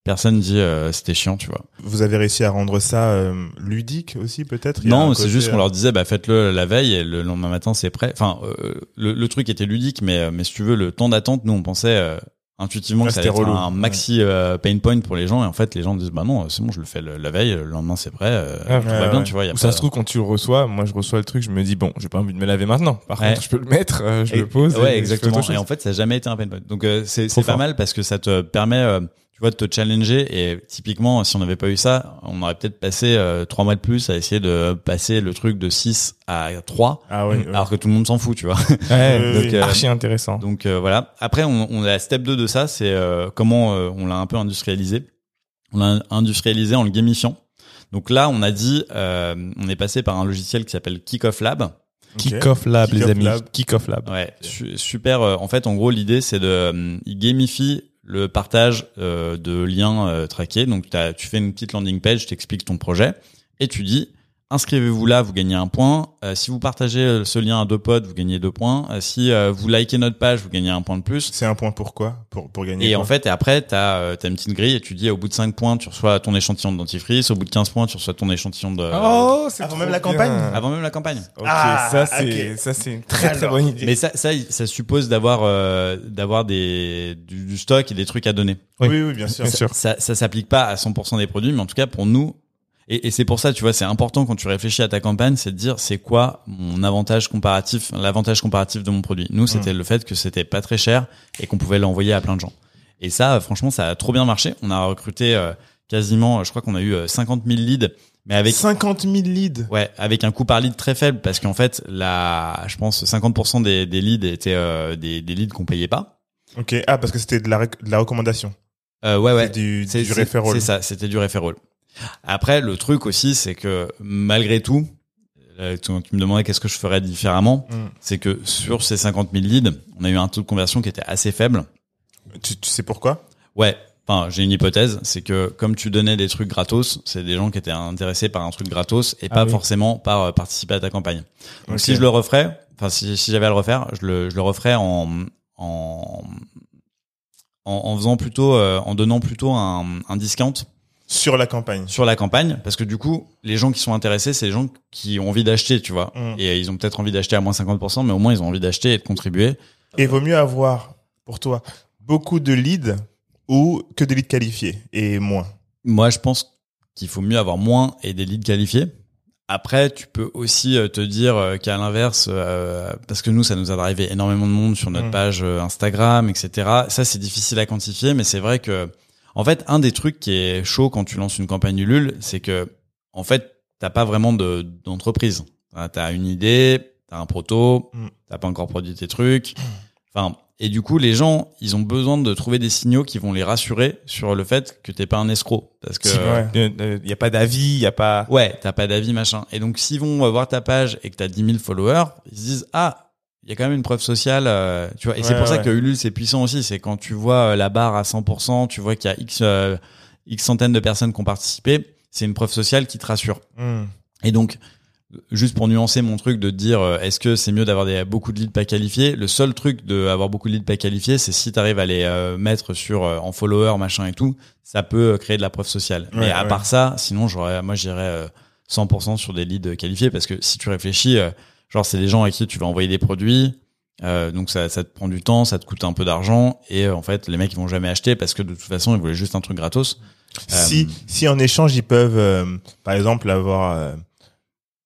Personne dit euh, c'était chiant, tu vois. Vous avez réussi à rendre ça euh, ludique aussi, peut-être? Non, c'est juste qu'on euh, leur disait bah faites-le la veille et le lendemain matin c'est prêt. Enfin, euh, le, le truc était ludique, mais euh, mais si tu veux le temps d'attente, nous on pensait euh, intuitivement que ça allait être relou. un maxi euh, pain point pour les gens et en fait les gens disent bah non c'est bon je le fais le- la veille, le lendemain c'est prêt, euh, Ah, tout ouais, va bien, tu vois. Y a Ou pas... ça se trouve quand tu le reçois, moi je reçois le truc, je me dis bon, j'ai pas envie de me laver maintenant. Par Ouais. contre, je peux le mettre, euh, je Et- le pose. Ouais, exactement. Et en fait, ça n'a jamais été un pain point. Donc, euh, c'est pas mal parce que ça te permet, euh, tu vois, de te challenger. Et typiquement, si on n'avait pas eu ça, on aurait peut-être passé euh, trois mois de plus à essayer de passer le truc de 6 à 3, Ah oui. alors que tout le monde s'en fout, tu vois. Ouais, Oui, donc, euh, archi intéressant. Donc euh, voilà. Après, on, on a la step 2 de ça, c'est euh, comment euh, on l'a un peu industrialisé. On l'a industrialisé en le gamifiant. Donc là, on a dit, euh, on est passé par un logiciel qui s'appelle Kickoff Lab. Kick-off lab, les amis. lab. Kick-off lab. Ouais, su- super. euh, en fait, en gros, l'idée, c'est de euh, il gamifie le partage euh, de liens euh, traqués. Donc, t'as- tu fais une petite landing page, t'expliques ton projet et tu dis inscrivez-vous là, vous gagnez un point. Euh, si vous partagez euh, ce lien à deux potes, vous gagnez deux points. Euh, si euh, vous likez notre page, vous gagnez un point de plus. C'est un point pour quoi? Pour, pour gagner Et en fait, et après, tu as, une petite grille et tu dis au bout de 5 points, tu reçois ton échantillon de dentifrice. Au bout de 15 points, tu reçois ton échantillon de... Oh, c'est Avant même la bien. campagne Avant même la campagne. Ok, Ah, ça c'est ça c'est une très très bonne idée. Mais ça, ça, ça suppose d'avoir euh, d'avoir des du, du stock et des trucs à donner. Oui. Oui, oui, bien sûr. Bien sûr. Ça, ça s'applique pas à 100% des produits, mais en tout cas pour nous. Et, et c'est pour ça, tu vois, c'est important quand tu réfléchis à ta campagne, c'est de dire c'est quoi mon avantage comparatif, l'avantage comparatif de mon produit. Nous, c'était le fait que c'était pas très cher et qu'on pouvait l'envoyer à plein de gens. Et ça, euh, franchement, ça a trop bien marché. On a recruté euh, quasiment, je crois qu'on a eu euh, 50 000 leads, mais avec 50 000 leads. Ouais, avec un coût par lead très faible parce qu'en fait, la, je pense 50% des, des leads étaient euh, des, des leads qu'on payait pas. Ok. Ah, parce que c'était de la, de la recommandation. Euh, ouais, ouais. Du, du referral. C'est ça, c'était du referral. Après, le truc aussi, c'est que malgré tout, euh, tu, me demandais qu'est-ce que je ferais différemment, Mm. c'est que sur ces 50 000 leads, on a eu un taux de conversion qui était assez faible. Tu, tu sais pourquoi? Ouais. Enfin, j'ai une hypothèse, c'est que comme tu donnais des trucs gratos, c'est des gens qui étaient intéressés par un truc gratos et Ah pas oui. forcément par euh, participer à ta campagne. Donc si je le referais, enfin si, si j'avais à le refaire, je le, je le referais en en en, en faisant plutôt, euh, en donnant plutôt un, un discount Sur la campagne. sur la campagne, parce que du coup, les gens qui sont intéressés, c'est les gens qui ont envie d'acheter, tu vois. Mm. Et ils ont peut-être envie d'acheter à moins 50%, mais au moins ils ont envie d'acheter et de contribuer. Et vaut mieux avoir, pour toi, beaucoup de leads ou que des leads qualifiés et moins? Moi, je pense qu'il faut mieux avoir moins et des leads qualifiés. Après, tu peux aussi euh, te dire euh, qu'à l'inverse, euh, parce que nous, ça nous a drivé énormément de monde sur notre Mm. page Instagram, etc. Ça, c'est difficile à quantifier, mais c'est vrai que, en fait, un des trucs qui est chaud quand tu lances une campagne Ulule, c'est que, en fait, t'as pas vraiment de d'entreprise. T'as- T'as une idée, t'as un proto, Mm. t'as pas encore produit tes trucs. Enfin, et du coup, les gens, ils ont besoin de trouver des signaux qui vont les rassurer sur le fait que t'es pas un escroc, parce que Ouais. Y a pas d'avis, il y a pas. Ouais, t'as pas d'avis, machin. Et donc, s'ils vont voir ta page et que t'as 10 000 followers, ils se disent, ah, il y a quand même une preuve sociale, euh, tu vois. Et c'est Ouais, pour ça que Ulule, c'est puissant aussi. C'est quand tu vois euh, la barre à 100%, tu vois qu'il y a X, euh, X centaines de personnes qui ont participé, c'est une preuve sociale qui te rassure. Hmm. Et donc, juste pour nuancer mon truc de dire, euh, est-ce que c'est mieux d'avoir des, beaucoup de leads pas qualifiés? Le seul truc d'avoir beaucoup de leads pas qualifiés, c'est si t'arrives à les euh, mettre sur euh, en follower, machin et tout, ça peut créer de la preuve sociale. Ouais, Mais à part ça, sinon, j'aurais, moi, j'irais euh, 100% sur des leads qualifiés parce que si tu réfléchis, euh, genre, c'est des gens à qui tu vas envoyer des produits. euh, donc ça, ça te prend du temps, ça te coûte un peu d'argent et euh, en fait les mecs ils vont jamais acheter parce que de toute façon ils voulaient juste un truc gratos. Si, Euh, si en échange, ils peuvent, euh, par exemple, avoir euh,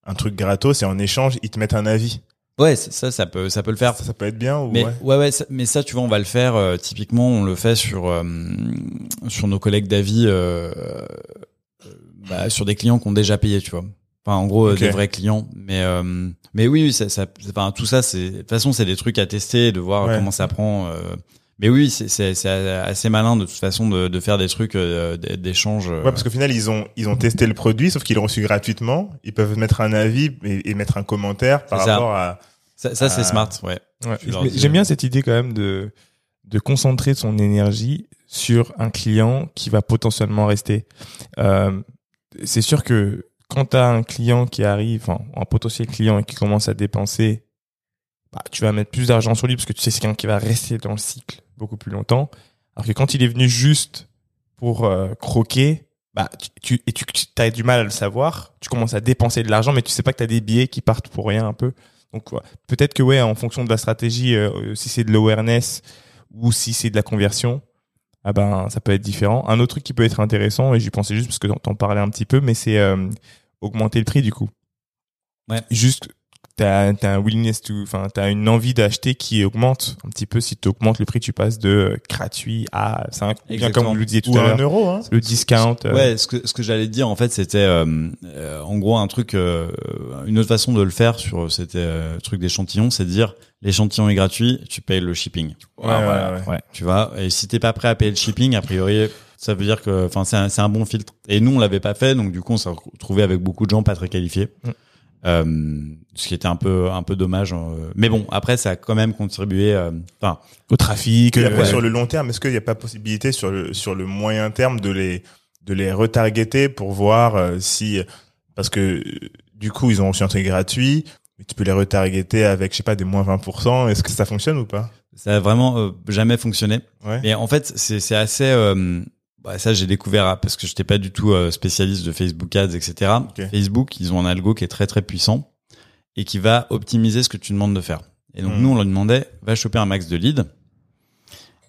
un truc gratos et en échange, ils te mettent un avis. Ouais, ça ça peut ça peut le faire. Ça, ça peut être bien ou Mais ouais. ouais, ouais, ça- mais ça, tu vois, on va le faire. euh, typiquement, on le fait sur euh, sur nos collègues d'avis, euh, bah, sur des clients qui ont déjà payé, tu vois. Enfin, en gros, euh, Ok. des vrais clients. Mais euh, mais oui, ça, ça, enfin, tout ça, c'est de toute façon, c'est des trucs à tester, de voir Ouais. comment ça prend. euh. mais oui, c'est c'est c'est assez malin de toute façon de, de faire des trucs euh, d'échange. euh. Ouais, parce qu'au final, ils ont, ils ont testé le produit, sauf qu'ils l'ont reçu gratuitement. Ils peuvent mettre un avis et, et mettre un commentaire par ça. rapport à. ça, ça c'est smart, ouais. Ouais. J'aime bien cette idée quand même de de concentrer son énergie sur un client qui va potentiellement rester. Euh, c'est sûr que quand tu as un client qui arrive, un potentiel client et qui commence à dépenser, bah, tu vas mettre plus d'argent sur lui parce que tu sais c'est quelqu'un qui va rester dans le cycle beaucoup plus longtemps. Alors que quand il est venu juste pour euh, croquer, bah, tu, et tu, as du mal à le savoir, tu commences à dépenser de l'argent, mais tu sais pas que tu as des billets qui partent pour rien un peu. Donc peut-être que ouais, en fonction de la stratégie, euh, si c'est de l'awareness ou si c'est de la conversion, ah ben ça peut être différent. Un autre truc qui peut être intéressant, et j'y pensais juste parce que t'en- parlais un petit peu, mais c'est euh, augmenter le prix du coup. Ouais. Juste t'as as un willingness to, enfin t'as une envie d'acheter qui augmente un petit peu si tu augmentes le prix, tu passes de gratuit à 5 bien comme vous le disiez tout Ou à l'heure. euro, hein. Le discount. euh, Ouais, ce que ce que j'allais dire en fait, c'était euh, euh, en gros un truc, euh, une autre façon de le faire sur c'était euh, truc d'échantillon, c'est de dire l'échantillon est gratuit, tu payes le shipping. Ouais, ouais, ouais. ouais. Tu vois, et si t'es pas prêt à payer le shipping, a priori, ça veut dire que, enfin, c'est un, c'est un bon filtre. Et nous, on l'avait pas fait, donc du coup, on s'est retrouvé avec beaucoup de gens pas très qualifiés. Mm. Euh, ce qui était un peu un peu dommage euh. mais bon après ça a quand même contribué euh, enfin Au trafic. Et euh, après, ouais. sur le long terme, est-ce qu'il n'y a pas possibilité sur le, sur le moyen terme de les, de les retargeter pour voir euh, si, parce que euh, du coup, ils ont reçu un truc gratuit, mais tu peux les retargeter avec, je sais pas, des moins 20%. Est-ce que ça fonctionne ou pas? ça a vraiment euh, jamais fonctionné Ouais. Mais en fait, c'est c'est assez. euh, bah, ça, j'ai découvert ah, parce que j'étais pas du tout euh, spécialiste de Facebook Ads, etc. Ok. Facebook, ils ont un algo qui est très très puissant et qui va optimiser ce que tu demandes de faire. Et donc Hmm. nous, on leur demandait va choper un max de leads.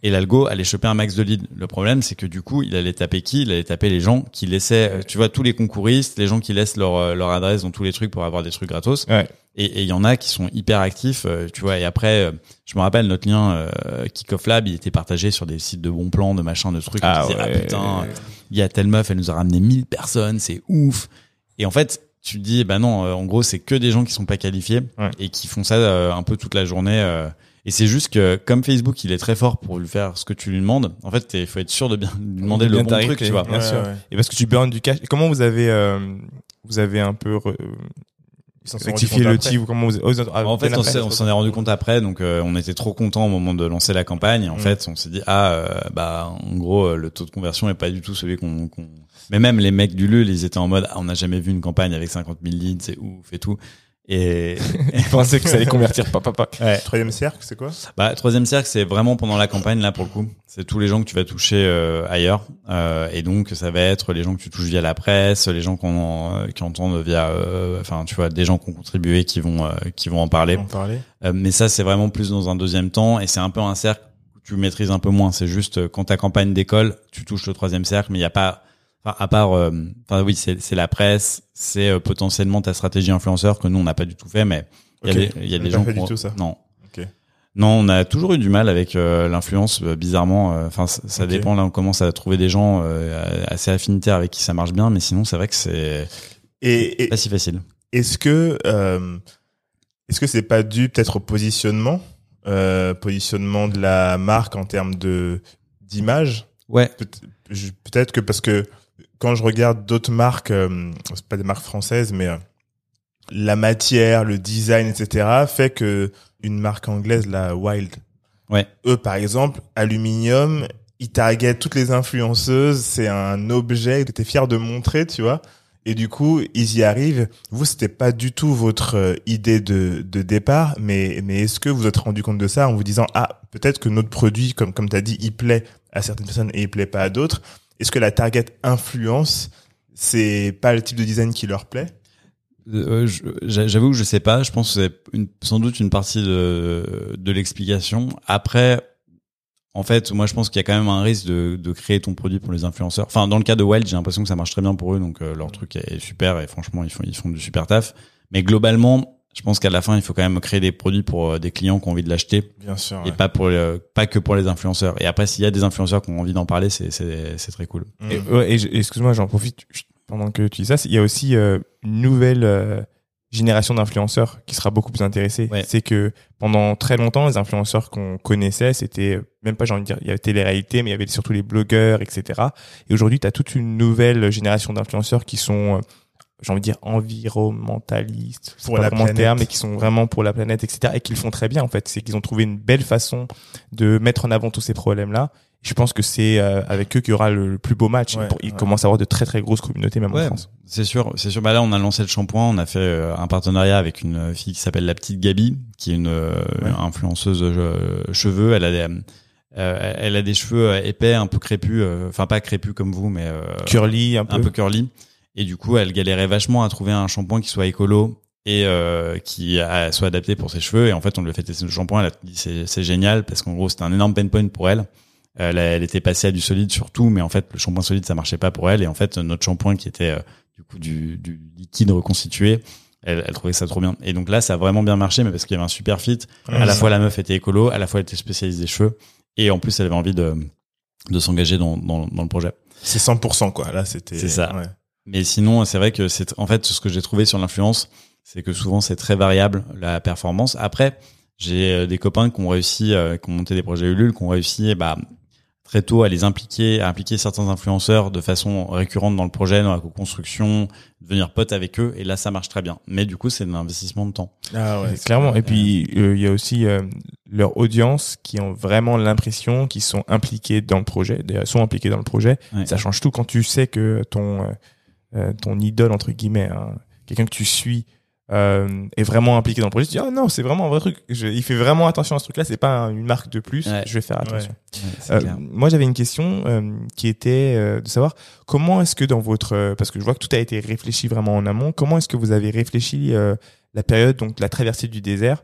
Et l'algo allait choper un max de leads. Le problème, c'est que du coup, il allait taper qui? Il allait taper les gens qui laissaient, euh, tu vois, tous les concouristes, les gens qui laissent leur euh, leur adresse dans tous les trucs pour avoir des trucs gratos. Ouais. Et et il y en a qui sont hyper actifs, euh, tu vois. Et après, euh, je me rappelle notre lien euh, Kickoff Lab, il était partagé sur des sites de bons plans, de machin, de trucs. Ah on disait, ouais. ah putain, il y a telle meuf, elle nous a ramené 1000 personnes, c'est ouf. Et en fait, tu te dis, bah non, euh, en gros, c'est que des gens qui sont pas qualifiés Ouais. et qui font ça euh, un peu toute la journée. euh. et c'est juste que comme Facebook, il est très fort pour lui faire ce que tu lui demandes. En fait, il faut être sûr de bien lui demander le bon truc, tu vois. bien Ouais, sûr. ouais. Et parce que tu burnes du cash. Comment vous avez, euh, vous avez un peu re- Le ou comment vous, oh, ah, en fait, on s'en est rendu compte après, donc euh, on était trop content au moment de lancer la campagne. En Mm. fait, on s'est dit ah euh, bah en gros euh, le taux de conversion est pas du tout celui qu'on. qu'on- Mais même les mecs du LUL, ils étaient en mode ah, on n'a jamais vu une campagne avec 50 000 leads, c'est ouf et tout. Et Je pensais que ça allait convertir. Papa, papa. ouais. Troisième cercle, c'est quoi? Bah, troisième cercle, c'est vraiment pendant la campagne là pour le coup. C'est tous les gens que tu vas toucher euh, ailleurs, Euh, et donc ça va être les gens que tu touches via la presse, les gens qu'on euh, qui entendent via, euh, enfin tu vois, des gens qui ont contribué, qui vont euh, qui vont en parler. On parlait. Euh, mais ça, c'est vraiment plus dans un deuxième temps, et c'est un peu un cercle que tu maîtrises un peu moins. C'est juste euh, quand ta campagne décolle, tu touches le troisième cercle, mais il y a pas, enfin à part, euh, enfin oui, c'est la presse, c'est euh, potentiellement ta stratégie influenceur que nous on n'a pas du tout fait, mais il y a Ok. des, il y a des gens pas du tout ça. Non. Non, on a toujours eu du mal avec euh, l'influence, euh, bizarrement. euh, Enfin, ça, dépend. Là, on commence à trouver des gens euh, assez affinitaires avec qui ça marche bien, mais sinon, c'est vrai que c'est Et, et pas si facile. est-ce que, euh, est-ce que c'est pas dû peut-être au positionnement, euh, positionnement de la marque en termes de, d'image? Ouais. Peut-être que parce que quand je regarde d'autres marques, euh, c'est pas des marques françaises, mais euh, la matière, le design, etc., fait que une marque anglaise, la Wild, Ouais. eux par exemple, aluminium, ils targetent toutes les influenceuses, c'est un objet que tu es fier de montrer, tu vois. Et du coup, ils y arrivent. Vous, c'était pas du tout votre euh, idée de, de départ, mais, mais est-ce que vous vous êtes rendu compte de ça en vous disant, ah, peut-être que notre produit, comme, comme tu as dit, il plaît à certaines personnes et il plaît pas à d'autres? Est-ce que la target influence, c'est pas le type de design qui leur plaît? Euh, j'a- J'avoue que je sais pas. Je pense que c'est sans doute une partie de, de l'explication. Après, en fait, moi, je pense qu'il y a quand même un risque de, de créer ton produit pour les influenceurs. Enfin, dans le cas de Wild, j'ai l'impression que ça marche très bien pour eux, donc euh, leur truc est super et franchement, ils font ils font du super taf. Mais globalement, je pense qu'à la fin, il faut quand même créer des produits pour euh, des clients qui ont envie de l'acheter Bien sûr. et pas pour le- pas que pour les influenceurs. Et après, s'il y a des influenceurs qui ont envie d'en parler, c'est c'est c'est très cool. Et, ouais, et excuse-moi, j'en profite pendant que tu dis ça. Il y a aussi euh, une nouvelle euh, génération d'influenceurs qui sera beaucoup plus intéressée. Ouais. C'est que pendant très longtemps, les influenceurs qu'on connaissait, c'était même pas, j'ai envie de dire, il y avait télé-réalité, mais il y avait surtout les blogueurs, etc. Et aujourd'hui, tu as toute une nouvelle génération d'influenceurs qui sont, euh, j'ai envie de dire, environnementalistes, Pour la planète. terme, mais qui sont vraiment pour la planète, etc. Et qui le font très bien, en fait. C'est qu'ils ont trouvé une belle façon de mettre en avant tous ces problèmes-là. Je pense que c'est euh, avec eux qu'il y aura le, le plus beau match. Ouais, ils ouais. commencent à avoir de très très grosses communautés même en Ouais, France. c'est sûr, c'est sûr. Bah là, on a lancé le shampoing. On a fait euh, un partenariat avec une fille qui s'appelle la petite Gabi, qui est une euh, influenceuse euh, cheveux. Elle a des, euh, elle a des cheveux épais, un peu crépus. euh, Enfin, pas crépus comme vous, mais euh, Curly un peu. un peu curly. Et du coup, elle galérait vachement à trouver un shampoing qui soit écolo et euh, qui a- soit adapté pour ses cheveux. Et en fait, on lui a fait tester le shampoing. Elle a dit c'est génial parce qu'en gros, c'était un énorme pain point pour elle. Elle, elle était passée à du solide surtout, mais en fait, le shampoing solide, ça marchait pas pour elle. Et en fait, notre shampoing qui était euh, du coup du, du liquide reconstitué, Elle, elle trouvait ça trop bien. Et donc là, ça a vraiment bien marché, mais parce qu'il y avait un super fit. Ouais, à la ça. fois la meuf était écolo, à la fois elle était spécialiste des cheveux, et en plus elle avait envie de de s'engager dans, dans dans le projet. C'est 100% quoi. Là, c'était. C'est ça. Ouais. Mais sinon, c'est vrai que c'est en fait ce que j'ai trouvé sur l'influence, c'est que souvent c'est très variable la performance. Après, j'ai euh, des copains qui ont réussi, euh, qui ont monté des projets Ulule, qui ont réussi, bah très tôt à les impliquer, à impliquer certains influenceurs de façon récurrente dans le projet, dans la co-construction, devenir pote avec eux, et là ça marche très bien. Mais du coup, c'est un investissement de temps. Ah ouais. Clairement. Et puis, euh, il y a aussi euh, leur audience qui ont vraiment l'impression qu'ils sont impliqués dans le projet, d'ailleurs, sont impliqués dans le projet. Ouais. Ça change tout quand tu sais que ton, euh, euh, ton idole, entre guillemets, hein, quelqu'un que tu suis, euh, est vraiment impliqué dans le projet. Tu dis, ah non, c'est vraiment un vrai truc. Je- il fait vraiment attention à ce truc-là. C'est pas un- une marque de plus. Ouais. Je vais faire attention. Euh, moi, j'avais une question qui était de savoir comment est-ce que dans votre parce que je vois que tout a été réfléchi vraiment en amont. Comment est-ce que vous avez réfléchi la période donc la traversée du désert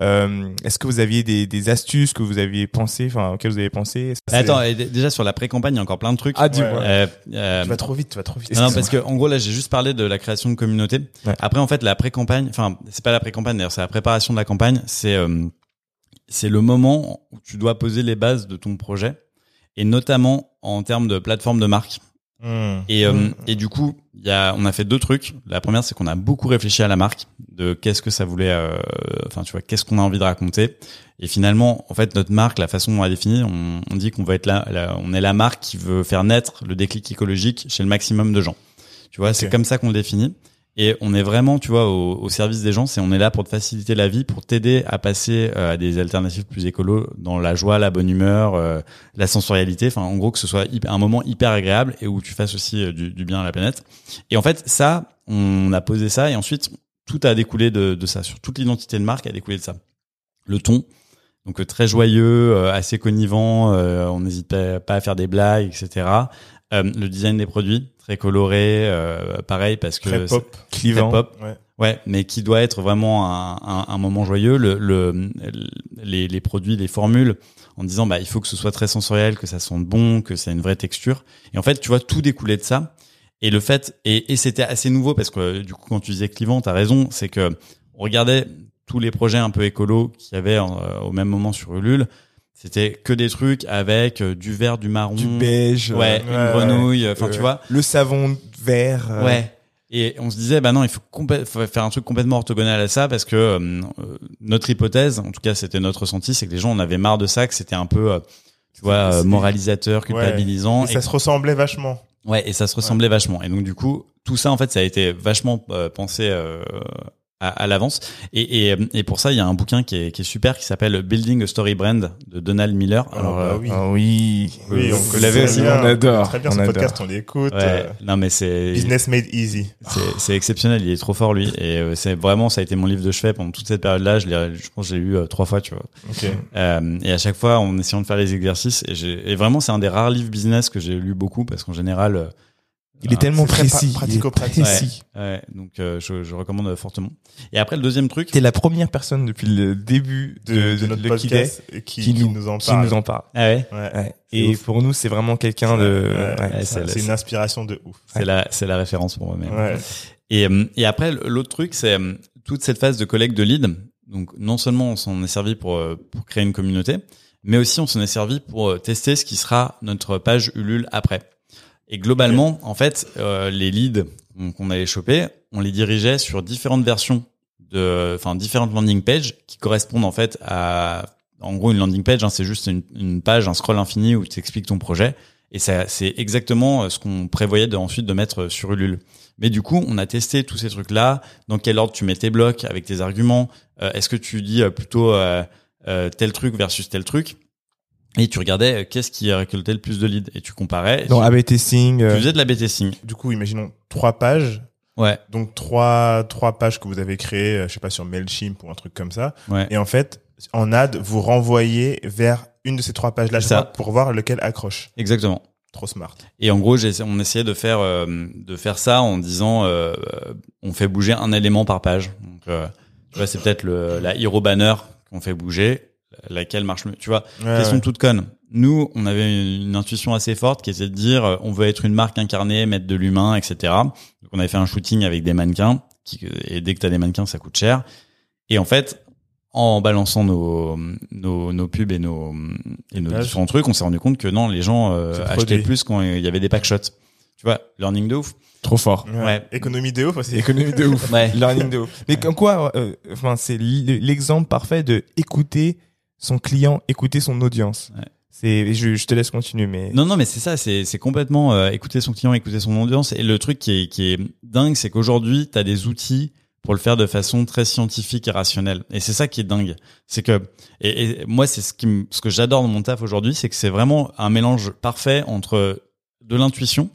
euh, Est-ce que vous aviez des, des astuces que vous aviez pensé, enfin auxquelles vous avez pensé? C'est- Attends, déjà sur la pré-campagne, il y a encore plein de trucs. Ah, dis-moi. Ouais. Euh, euh, Tu vas trop vite, tu vas trop vite. Non, non, parce que en gros là j'ai juste parlé de la création de communauté. Ouais. Après en fait la pré-campagne, enfin c'est pas la pré-campagne d'ailleurs, c'est la préparation de la campagne. C'est euh, c'est le moment où tu dois poser les bases de ton projet et notamment en termes de plateforme de marque. Hmm. Et euh, Hmm. et du coup il y a on a fait deux trucs. La première c'est qu'on a beaucoup réfléchi à la marque, de qu'est-ce que ça voulait, euh, enfin tu vois qu'est-ce qu'on a envie de raconter. Et finalement en fait notre marque, la façon dont on l'a définie, on, on dit qu'on va être là, là- on est la marque qui veut faire naître le déclic écologique chez le maximum de gens. Tu vois, c'est comme ça qu'on le définit. Et on est vraiment, tu vois, au, au service des gens. C'est on est là pour te faciliter la vie, pour t'aider à passer euh, à des alternatives plus écolo, dans la joie, la bonne humeur, euh, la sensorialité. Enfin, en gros, que ce soit un moment hyper agréable et où tu fasses aussi euh, du, du bien à la planète. Et en fait, ça, on a posé ça et ensuite tout a découlé de, de ça. Sur toute l'identité de marque a découlé de ça. Le ton, donc euh, très joyeux, euh, assez connivant. on n'hésite pas à faire des blagues, etc. Euh, le design des produits très coloré, euh, pareil parce que Très pop. clivant très pop. Ouais. Ouais, mais qui doit être vraiment un, un, un moment joyeux. Le, le, les, les produits, les formules, en disant bah il faut que ce soit très sensoriel, que ça sente bon, que ça ait une vraie texture. Et en fait, tu vois, tout découlait de ça. Et le fait, et, et c'était assez nouveau parce que du coup, quand tu disais clivant, t'as raison, c'est que on regardait tous les projets un peu écolos qu'il y avait euh, au même moment sur Ulule. C'était que des trucs avec euh, du vert, du marron, du beige ouais, euh, une grenouille. Enfin, tu vois. le savon vert euh, Ouais. Et on se disait, bah non, il faut, faire un truc complètement orthogonal à ça parce que euh, notre hypothèse, en tout cas c'était notre ressenti, c'est que les gens en avaient marre de ça, que c'était un peu, euh, tu vois, moralisateur, culpabilisant. Et ça se ressemblait vachement. Ouais, et ça se ressemblait vachement. Et donc du coup, tout ça en fait, ça a été vachement pensé euh, à, à l'avance. Et, et, et pour ça, il y a un bouquin qui est, qui est super qui s'appelle Building a Story Brand de Donald Miller. Alors, euh, bah oui. Ah oui, Oui, Euh, on vous connaît l'avez très aussi, bien, on adore. Très bien, on ce adore. podcast, on l'écoute. ouais, euh, non mais c'est Business made easy. C'est, c'est exceptionnel, il est trop fort lui. Et euh, c'est vraiment, ça a été mon livre de chevet pendant toute cette période-là. Je, l'ai, je pense que je l'ai lu euh, trois fois, tu vois. Ok. Euh, et à chaque fois, en essayant de faire les exercices. Et, j'ai, et vraiment, c'est un des rares livres business que j'ai lu beaucoup parce qu'en général, euh, il est tellement c'est très précis pratico-pratique. précis. ouais, donc euh, je, je recommande fortement. Et après, le deuxième truc. T'es la première personne depuis le début De, de, de notre podcast qui, qui, qui nous, nous en qui parle. nous en parle. Ah ouais. Ouais. Et ouf. pour nous, c'est vraiment quelqu'un de. Ouais, ouais. Ouais, c'est une inspiration de ouf. C'est la, c'est la référence pour moi-même. Ouais. Et, euh, et après, l'autre truc, c'est euh, toute cette phase de collecte de leads. Donc, non seulement on s'en est servi pour, euh, pour créer une communauté, mais aussi on s'en est servi pour euh, tester ce qui sera notre page Ulule après. Et globalement, en fait, euh, les leads qu'on- allait choper, on les dirigeait sur différentes versions de, enfin, différentes landing pages qui correspondent en fait à, en gros, une landing page, hein, c'est juste une, page, un scroll infini où tu expliques ton projet. Et ça, c'est exactement euh, ce qu'on prévoyait de, ensuite de mettre sur Ulule. Mais du coup, on a testé tous ces trucs-là. Dans quel ordre tu mets tes blocs avec tes arguments? Euh, Est-ce que tu dis euh, plutôt euh, euh, tel truc versus tel truc? Et tu regardais euh, qu'est-ce qui a récolté le plus de leads? Et tu comparais. et Dans tu, AB testing. tu euh, faisais de la B-testing. Du coup, imaginons trois pages. Ouais, Donc trois trois pages que vous avez créées, euh, je sais pas sur Mailchimp ou un truc comme ça. ouais. Et en fait, en ad, vous renvoyez vers une de ces trois pages-là C'est ça. pour voir lequel accroche. Exactement. Trop smart. Et en gros, j'ai- on essayait de faire euh, de faire ça en disant euh, euh, on fait bouger un élément par page. Donc, euh, tu vois, c'est peut-être le la hero banner qu'on fait bouger, laquelle marche mieux. Tu vois, Ouais, question ouais. toute conne. Nous, on avait une, intuition assez forte qui était de dire euh, on veut être une marque incarnée, mettre de l'humain, etc. Donc on avait fait un shooting avec des mannequins qui, et dès que t'as des mannequins, ça coûte cher. Et en fait, en balançant nos, nos, nos pubs et nos, et nos différents trucs, on s'est rendu compte que non, les gens euh, C'est achetaient produit. plus quand il y avait des pack shots. Tu vois, learning de ouf. Trop fort. Ouais. Économie de ouf aussi. Économie de ouf. Ouais. Learning de ouf. Mais comme quoi, euh, enfin, c'est l'exemple parfait de écouter son client, écouter son audience. Ouais. C'est, je, je te laisse continuer, mais Non, non, mais c'est ça, c'est c'est complètement euh, écouter son client, écouter son audience. Et le truc qui est, qui est dingue, c'est qu'aujourd'hui, tu as des outils pour le faire de façon très scientifique et rationnelle. Et c'est ça qui est dingue. C'est que, et, et moi, c'est ce, qui me- ce que j'adore dans mon taf aujourd'hui, c'est que c'est vraiment un mélange parfait entre de l'intuition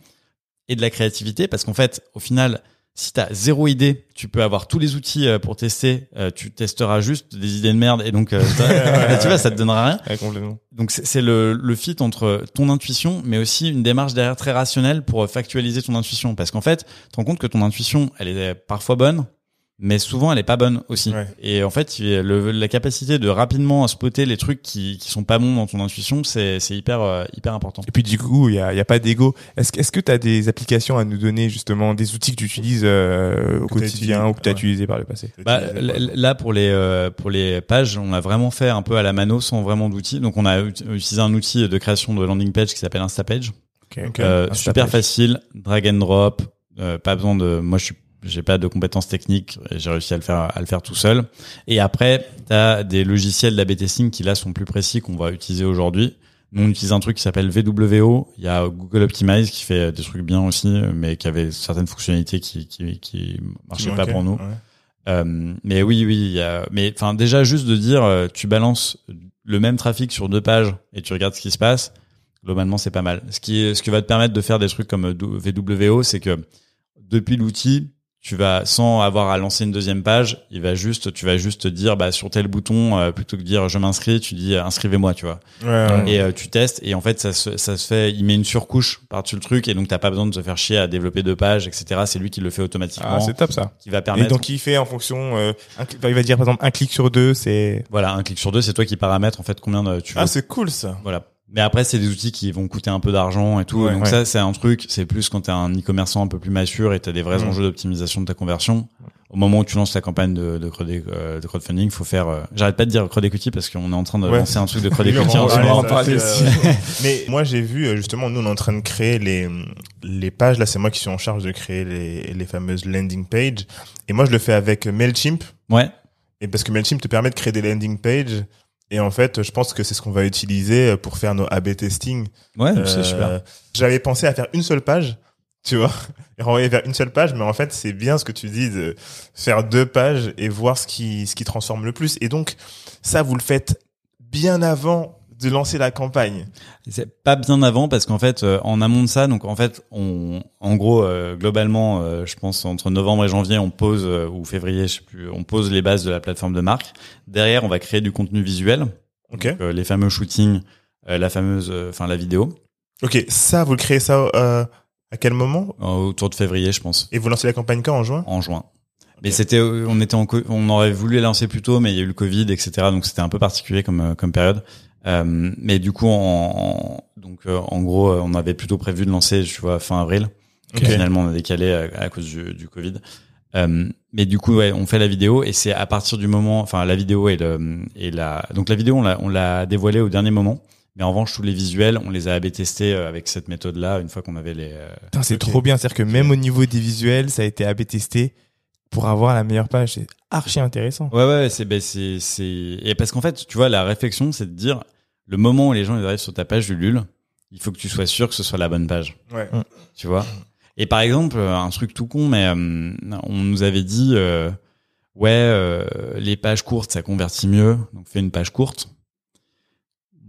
et de la créativité. Parce qu'en fait, au final, si tu as zéro idée, tu peux avoir tous les outils euh, pour tester. euh, tu testeras juste des idées de merde. Et donc, euh, t'as- tu vois, ça te donnera rien. Ouais, complètement. Donc c'est c'est le, le fit entre ton intuition, mais aussi une démarche derrière très rationnelle pour factualiser ton intuition. Parce qu'en fait, tu te rends compte que ton intuition, elle est parfois bonne, mais souvent elle est pas bonne aussi. Ouais. Et en fait, le- la capacité de rapidement spotter les trucs qui, qui sont pas bons dans ton intuition, c'est c'est hyper euh, hyper important. Et puis du coup, il y a, il y a pas d'ego. Est-ce que est-ce que tu as des applications à nous donner justement, des outils que tu utilises euh, au Que quotidien utilisé, ou que tu as ouais. utilisé par le passé? Bah, là pour les euh, pour les pages, on a vraiment fait un peu à la mano sans vraiment d'outils. Donc on a ut- utilisé un outil de création de landing page qui s'appelle Instapage. Ok. Euh, Instapage. super facile, drag and drop, euh, pas besoin de. Moi, je suis, j'ai pas de compétences techniques, et j'ai réussi à le faire, à le faire tout seul. Et après, t'as des logiciels d'AB testing qui là sont plus précis qu'on va utiliser aujourd'hui. Nous, on utilise un truc qui s'appelle VWO. Il y a Google Optimize qui fait des trucs bien aussi, mais qui avait certaines fonctionnalités qui qui, qui marchaient pas pour nous. ouais. Euh, mais oui, oui, il y a, mais enfin déjà juste de dire, euh, tu balances le même trafic sur deux pages et tu regardes ce qui se passe. Globalement, c'est pas mal. Ce qui, ce qui va te permettre de faire des trucs comme VWO, c'est que depuis l'outil, tu vas sans avoir à lancer une deuxième page, il va juste, tu vas juste te dire, bah sur tel bouton, euh, plutôt que de dire je m'inscris, tu dis inscrivez-moi, tu vois. Ouais, ouais. Et euh, tu testes et en fait ça se, ça se fait, il met une surcouche par-dessus le truc et donc t'as pas besoin de te faire chier à développer deux pages, etc. C'est lui qui le fait automatiquement, Ah, c'est top ça. qui va Et permettre. donc il fait en fonction, euh, un cli- il va dire par exemple un clic sur deux, c'est Voilà, un clic sur deux, c'est toi qui paramètres en fait combien de, tu veux. Ah, c'est cool ça. voilà. Mais après, c'est des outils qui vont coûter un peu d'argent et tout. Ouais, Donc ouais. ça, c'est un truc. C'est plus quand t'es un e-commerçant un peu plus mature et t'as des vrais Mm. enjeux d'optimisation de ta conversion. Au moment où tu lances ta campagne de, de, crowd- euh, de crowdfunding, faut faire. euh, J'arrête pas de dire crowd equity parce qu'on est en train de Ouais. lancer un truc de crowd equity en en ce parler, euh, Mais moi, j'ai vu, justement, nous, on est en train de créer les, les pages. Là, c'est moi qui suis en charge de créer les, les fameuses landing pages. Et moi, je le fais avec MailChimp. Ouais. Et parce que MailChimp te permet de créer des landing pages. Et en fait, je pense que c'est ce qu'on va utiliser pour faire nos A-B testing. Ouais, Euh, c'est super. J'avais pensé à faire une seule page, tu vois, et renvoyer vers une seule page, mais en fait, c'est bien ce que tu dis de faire deux pages et voir ce qui, ce qui transforme le plus. Et donc, ça, vous le faites bien avant de lancer la campagne. C'est pas bien avant parce qu'en fait, euh, en amont de ça, donc en fait, on, en gros, euh, globalement, euh, je pense entre novembre et janvier, on pose euh, ou février, je sais plus, on pose les bases de la plateforme de marque. Derrière, on va créer du contenu visuel, Ok. donc, euh, les fameux shootings, euh, la fameuse, euh, enfin la vidéo, Ok. Ça, vous le créez ça, euh, à quel moment? autour de février, je pense, Et vous lancez la campagne quand? En juin? en juin. Mais c'était, on était en, on aurait voulu la lancer plus tôt, mais il y a eu le Covid, etc. Donc c'était un peu particulier comme comme période. Euh, mais du coup, en, en- donc euh, en gros, euh, on avait plutôt prévu de lancer, tu vois, fin avril. Ok. Finalement, on a décalé à, à cause du, du Covid. Euh, mais du coup, ouais, on fait la vidéo et c'est à partir du moment, enfin la vidéo et le et la donc la vidéo on l'a on l'a dévoilée au dernier moment. Mais en revanche, tous les visuels, on les a AB testés euh, avec cette méthode-là une fois qu'on avait les. euh, Putain, c'est trop bien. C'est-à-dire que même au niveau des visuels, ça a été AB testé pour avoir la meilleure page. C'est archi intéressant. Ouais, ouais, c'est, ben, c'est, c'est, et parce qu'en fait, tu vois, la réflexion, c'est de dire, le moment où les gens ils arrivent sur ta page Ulule, il faut que tu sois sûr que ce soit la bonne page. Ouais. Tu vois? Et par exemple, euh, un truc tout con, mais euh, on nous avait dit, euh, ouais, euh, les pages courtes, ça convertit mieux, donc fais une page courte.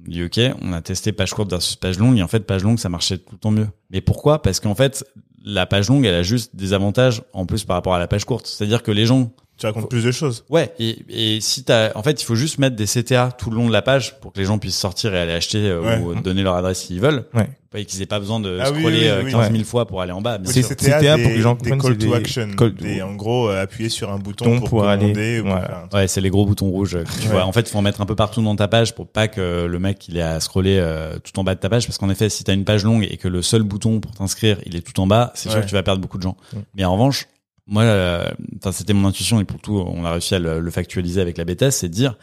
On dit ok, on a testé page courte versus page longue, et en fait, page longue, ça marchait tout le temps mieux. Mais pourquoi? Parce qu'en fait, la page longue, elle a juste des avantages en plus par rapport à la page courte. C'est-à-dire que les gens Tu racontes plus de choses. Ouais, et, et si t'as, en fait, il faut juste mettre des CTA tout le long de la page pour que les gens puissent sortir et aller acheter euh, Ouais. ou donner leur adresse s'ils veulent, Ouais. et qu'ils aient pas besoin de Ah scroller oui, euh, oui. 15 000 Ouais. fois pour aller en bas. C'est- sûr. CTA pour que les gens des comprennent, call to des action. call- Des, en gros, euh, appuyer sur un bouton pour, pour aller- ou voilà. Ouais, c'est les gros boutons rouges que tu Ouais. vois. En fait, faut en mettre un peu partout dans ta page pour pas que le mec il ait à scroller euh, tout en bas de ta page, parce qu'en effet, si t'as une page longue et que le seul bouton pour t'inscrire il est tout en bas, c'est sûr que tu vas perdre beaucoup de gens. Mais en revanche, moi, euh, c'était mon intuition et pour tout, on a réussi à le, le factualiser avec la bêta, c'est de dire,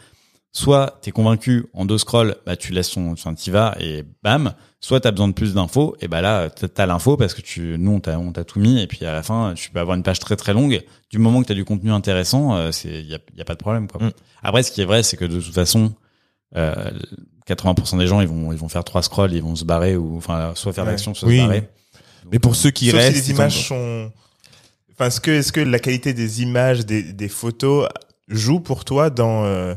soit t'es convaincu en deux scrolls, bah tu laisses ton, enfin t'y vas et bam. Soit t'as besoin de plus d'infos et bah là t'as l'info parce que tu, nous on t'a, on t'a tout mis et puis à la fin tu peux avoir une page très très longue. Du moment que t'as du contenu intéressant, euh, c'est y a, y a pas de problème quoi. Mm. Après, ce qui est vrai, c'est que de toute façon, euh, 80% des gens ils vont ils vont faire trois scrolls, ils vont se barrer ou enfin soit faire Ouais. l'action, soit Oui. se barrer. Mais pour ceux qui restent, si les images ont- sont. Enfin, est-ce que, est-ce que la qualité des images, des, des photos joue pour toi dans euh,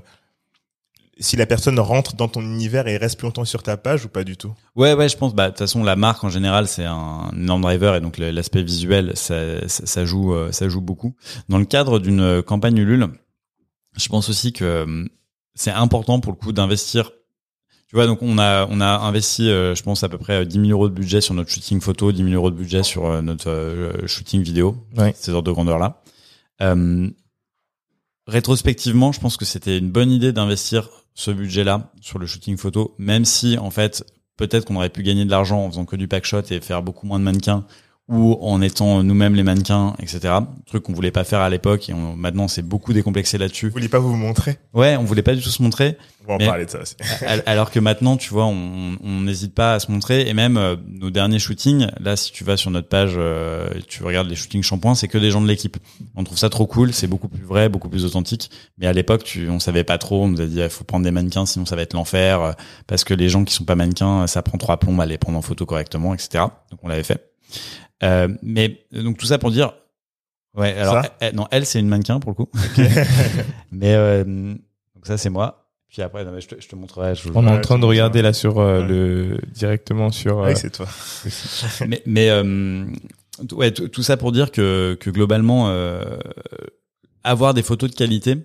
si la personne rentre dans ton univers et reste plus longtemps sur ta page ou pas du tout? Ouais, ouais, je pense. Bah, de toute façon, la marque en général, c'est un énorme driver et donc l'aspect visuel, ça, ça, ça joue, euh, ça joue beaucoup. Dans le cadre d'une campagne Ulule, je pense aussi que euh, c'est important pour le coup d'investir. Tu vois, donc on a on a investi, euh, je pense à peu près 10 000 euros de budget sur notre shooting photo, 10 000 euros de budget sur euh, notre euh, shooting vidéo, Ouais. ces ordres de grandeur là. Euh, rétrospectivement, je pense que c'était une bonne idée d'investir ce budget-là sur le shooting photo, même si en fait peut-être qu'on aurait pu gagner de l'argent en faisant que du packshot et faire beaucoup moins de mannequins ou en étant nous-mêmes les mannequins, etc. Truc qu'on voulait pas faire à l'époque et on, maintenant c'est beaucoup décomplexé là-dessus. Vous vouliez pas vous montrer? Ouais, on voulait pas du tout se montrer. On va en parler de ça aussi. Al- Alors que maintenant, tu vois, on on n'hésite pas à se montrer. Et même euh, nos derniers shootings, là, si tu vas sur notre page, euh, tu regardes les shootings shampoing, c'est que des gens de l'équipe. On trouve ça trop cool, c'est beaucoup plus vrai, beaucoup plus authentique. Mais à l'époque, tu, on savait pas trop. On nous a dit, il faut prendre des mannequins, sinon ça va être l'enfer, euh, parce que les gens qui sont pas mannequins, ça prend trois plombs à les prendre en photo correctement, etc. Donc on l'avait fait. Euh, mais donc tout ça pour dire, ouais. Alors Ça elle- non, elle c'est une mannequin pour le coup. mais euh, donc ça c'est moi. Puis après, non, mais je, te, je te montrerai. je- On est en Ouais, train de regarder là sur euh, Ouais. le directement sur. euh, Oui, c'est toi. mais mais euh, ouais, tout ça pour dire que que globalement euh, avoir des photos de qualité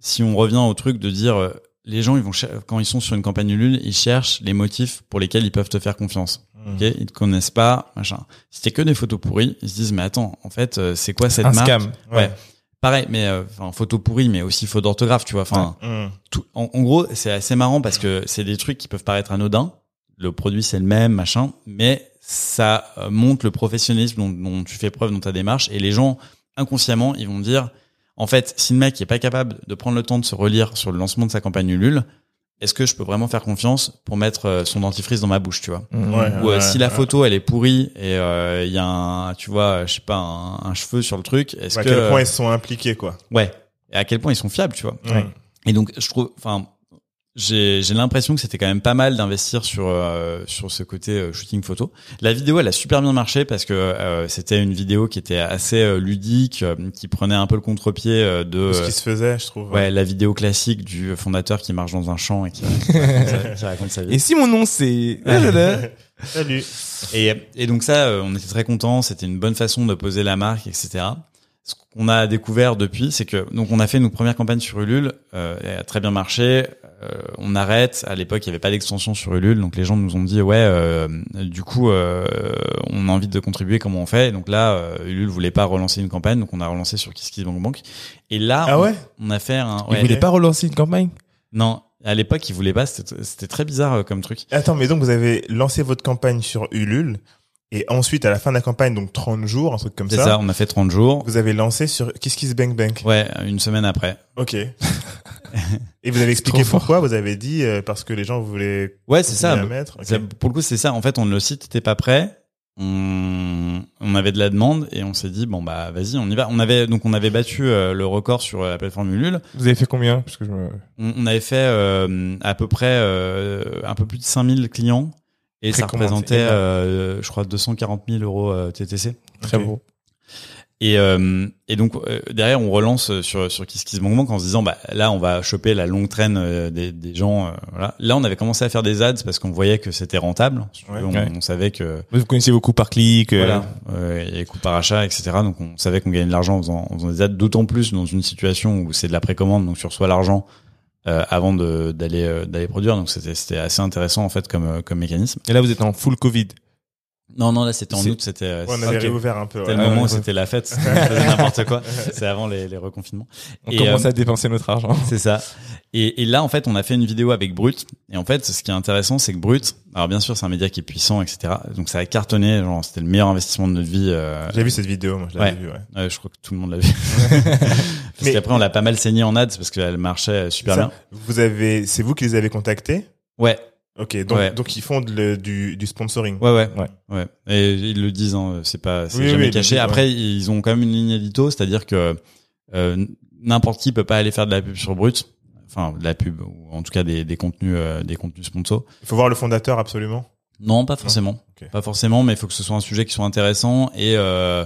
si on revient au truc de dire euh, les gens ils vont quand ils sont sur une campagne Ulule ils cherchent les motifs pour lesquels ils peuvent te faire confiance Mm. ok ils te connaissent pas machin si t'es que des photos pourries ils se disent mais attends en fait euh, c'est quoi cette un marque scam. ouais pareil mais euh, enfin photo pourrie mais aussi faute d'orthographe tu vois enfin Mm. tout, en, en gros, c'est assez marrant parce que c'est des trucs qui peuvent paraître anodins. Le produit c'est le même, machin, mais ça euh, montre le professionnalisme dont, dont tu fais preuve dans ta démarche et les gens inconsciemment ils vont dire en fait si le mec est pas capable de prendre le temps de se relire sur le lancement de sa campagne Ulule, est-ce que je peux vraiment faire confiance pour mettre euh, son dentifrice dans ma bouche, tu vois Mm. Ouais. Ou euh, si la ouais. photo elle est pourrie et euh, il y a un tu vois je sais pas un, un cheveu sur le truc, est-ce à que quel point ils sont impliqués, quoi. ouais et à quel point ils sont fiables, tu vois Ouais. et donc, je trouve, enfin, j'ai j'ai l'impression que c'était quand même pas mal d'investir sur euh, sur ce côté euh, shooting photo. La vidéo, elle a super bien marché parce que euh, c'était une vidéo qui était assez euh, ludique, euh, qui prenait un peu le contre-pied euh, de Ce qui se faisait, je trouve. ouais la vidéo classique du fondateur qui marche dans un champ et qui, qui raconte, sa, qui raconte sa vie. Et si mon nom c'est. Salut. Et, et donc ça, euh, on était très contents. C'était une bonne façon de poser la marque, etc. Ce qu'on a découvert depuis, c'est que donc on a fait nos premières campagnes sur Ulule, euh, elle a très bien marché. Euh, on arrête. À l'époque, il n'y avait pas d'extension sur Ulule, donc les gens nous ont dit ouais, euh, du coup, euh, on a envie de contribuer. Comment on fait? Et Donc là, Ulule voulait pas relancer une campagne, donc on a relancé sur KissKissBankBank. Et là, Ah on- ouais? on, a fait un. Ils ouais, voulaient pas relancer une campagne? Non, à l'époque, ils voulaient pas. C'était très bizarre comme truc. Attends, mais donc vous avez lancé votre campagne sur Ulule et ensuite à la fin de la campagne, donc 30 jours, un truc comme C'est ça, ça. On a fait 30 jours. vous avez lancé sur Kiss Kiss Bank Bank. Ouais, une semaine après. Ok. et vous avez expliqué pourquoi Vous avez dit euh, parce que les gens voulaient Ouais, c'est ça. mettre. Ça, pour le coup, c'est ça. En fait, on, le site était pas prêt. On, on avait de la demande et on s'est dit bon bah vas-y, on y va. On avait donc on avait battu euh, le record sur la plateforme Ulule. Vous avez fait combien? Parce que je me... On, on avait fait euh, à peu près euh, un peu plus de 5000 clients et ça représentait, euh, je crois, 240 000 euros euh, TTC. Très beau. Et, euh, et donc euh, derrière on relance sur sur KissKissBankBank en se disant bah là on va choper la longue traîne euh, des, des gens euh, voilà là on avait commencé à faire des ads parce qu'on voyait que c'était rentable Ouais. on, Ouais. on savait que Vous connaissez beaucoup par clic. euh, voilà euh, et coût par achat etc donc on savait qu'on gagnait de l'argent en faisant, en faisant des ads d'autant plus dans une situation où c'est de la précommande donc tu reçois l'argent euh, avant d'aller euh, d'aller produire donc c'était c'était assez intéressant en fait comme euh, comme mécanisme Et là, vous êtes en full Covid. Non, non, là c'était en août, c'était euh, Ouais, on avait réouvert un peu. C'était ouais. le Ah, moment où c'était la fête, c'était n'importe quoi. C'est avant les, les reconfinements. On Et, commence euh, à dépenser notre argent. C'est ça. Et, et là, en fait, on a fait une vidéo avec Brut. Et en fait, ce qui est intéressant, c'est que Brut, alors bien sûr, c'est un média qui est puissant, etc. Donc ça a cartonné. Genre, c'était le meilleur investissement de notre vie. euh, J'ai vu cette vidéo, moi, je l'avais Ouais. vue, ouais. euh, je crois que tout le monde l'a vu. parce Mais- qu'après, on l'a pas mal saigné en ads parce qu'elle marchait super Ça, bien. Vous avez, c'est vous qui les avez contactés? Ouais, Ok, donc, Ouais. donc ils font de du, du sponsoring. ouais, ouais, Ouais. ouais. Et ils le disent, hein, c'est pas, c'est Oui, jamais caché. disent, Après, ils ont quand même une ligne édito, c'est-à-dire que euh, n'importe qui peut pas aller faire de la pub sur Brut. Enfin, de la pub ou en tout cas des, des contenus, euh, des contenus sponsors. Il faut voir le fondateur absolument. Non, pas forcément. Ok. Pas forcément, mais il faut que ce soit un sujet qui soit intéressant et euh,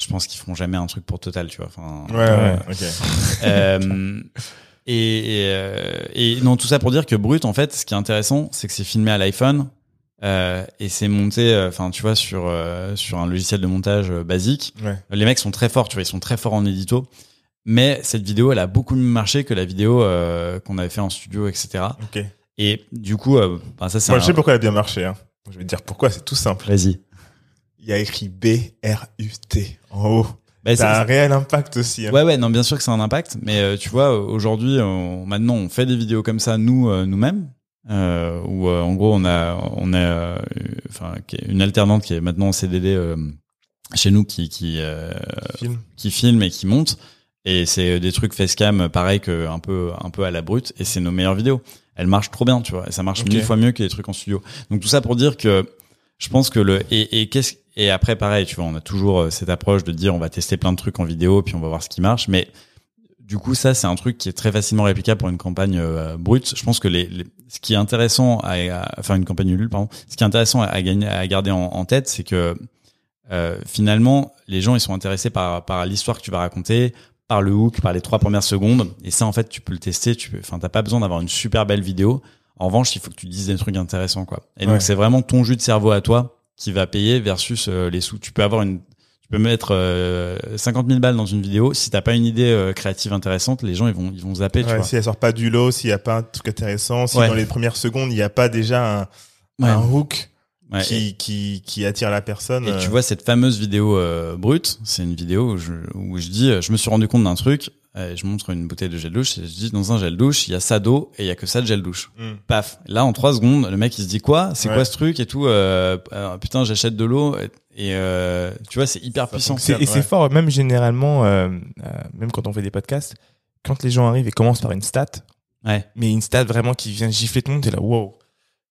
je pense qu'ils feront jamais un truc pour Total, tu vois. Enfin, Ouais, ouais, ok. et, et, euh, et non, tout ça pour dire que Brut, en fait, ce qui est intéressant, c'est que c'est filmé à l'iPhone euh, et c'est monté, euh, enfin, tu vois, sur sur un logiciel de montage basique. Ouais. Les mecs sont très forts, tu vois, ils sont très forts en édito. Mais cette vidéo, elle a beaucoup mieux marché que la vidéo qu'on avait fait en studio, etc. Ok. Et du coup, ben, ça c'est Moi, un... je sais pourquoi elle a bien marché, hein. Je vais te dire pourquoi, c'est tout simple. Vas-y. Il y a écrit B-R-U-T en haut. Bah, Ça a un réel impact aussi, hein. Ouais, ouais, non, bien sûr que c'est un impact, mais euh, tu vois, aujourd'hui, on- maintenant, on fait des vidéos comme ça nous, euh, nous-mêmes, euh, où euh, en gros, on a, on a, euh, enfin, qui une alternante qui est maintenant en CDD euh, chez nous, qui, qui, euh, Film. qui filme et qui monte, et c'est des trucs facecam, pareil que un peu, un peu à la brute, et c'est nos meilleures vidéos. Elles marchent trop bien, tu vois, et ça marche mille fois mieux que les trucs en studio. Donc tout ça pour dire que je pense que le et, et qu'est-ce et après pareil, tu vois, on a toujours euh, cette approche de dire on va tester plein de trucs en vidéo puis on va voir ce qui marche, mais du coup ça c'est un truc qui est très facilement réplicable pour une campagne euh, brute. Je pense que les, les- ce qui est intéressant à, à- une campagne nulle pardon, ce qui est intéressant à, gagner à garder en, en tête, c'est que euh, finalement les gens ils sont intéressés par par l'histoire que tu vas raconter, par le hook, par les trois premières secondes et ça en fait tu peux le tester, tu peux enfin t'as pas besoin d'avoir une super belle vidéo. En revanche, il faut que tu dises des trucs intéressants, quoi. Et Ouais. donc, c'est vraiment ton jus de cerveau à toi qui va payer versus euh, les sous. Tu peux avoir une, tu peux mettre euh, 50 000 balles dans une vidéo. Si t'as pas une idée euh, créative intéressante, les gens ils vont, ils vont zapper, tu vois. si elle sort pas du lot, s'il y a pas un truc intéressant, si Ouais. dans les premières secondes, il n'y a pas déjà un, un hook Ouais. qui, qui, qui attire la personne. Et euh, tu vois cette fameuse vidéo euh, brute, c'est une vidéo où je, où je dis, euh, je me suis rendu compte d'un truc. Euh, je montre une bouteille de gel douche et je dis dans un gel douche, il y a ça d'eau et il y a que ça de gel douche. hmm. Paf. Là, en trois secondes, le mec il se dit quoi? C'est Ouais. quoi ce truc et tout? Euh, euh, Putain, j'achète de l'eau et euh, tu vois, c'est hyper Ça puissant. Et c'est fort, même généralement, euh, euh, même quand on fait des podcasts, quand les gens arrivent et commencent par une stat, Ouais. mais une stat vraiment qui vient gifler tout le monde, t'es là, wow,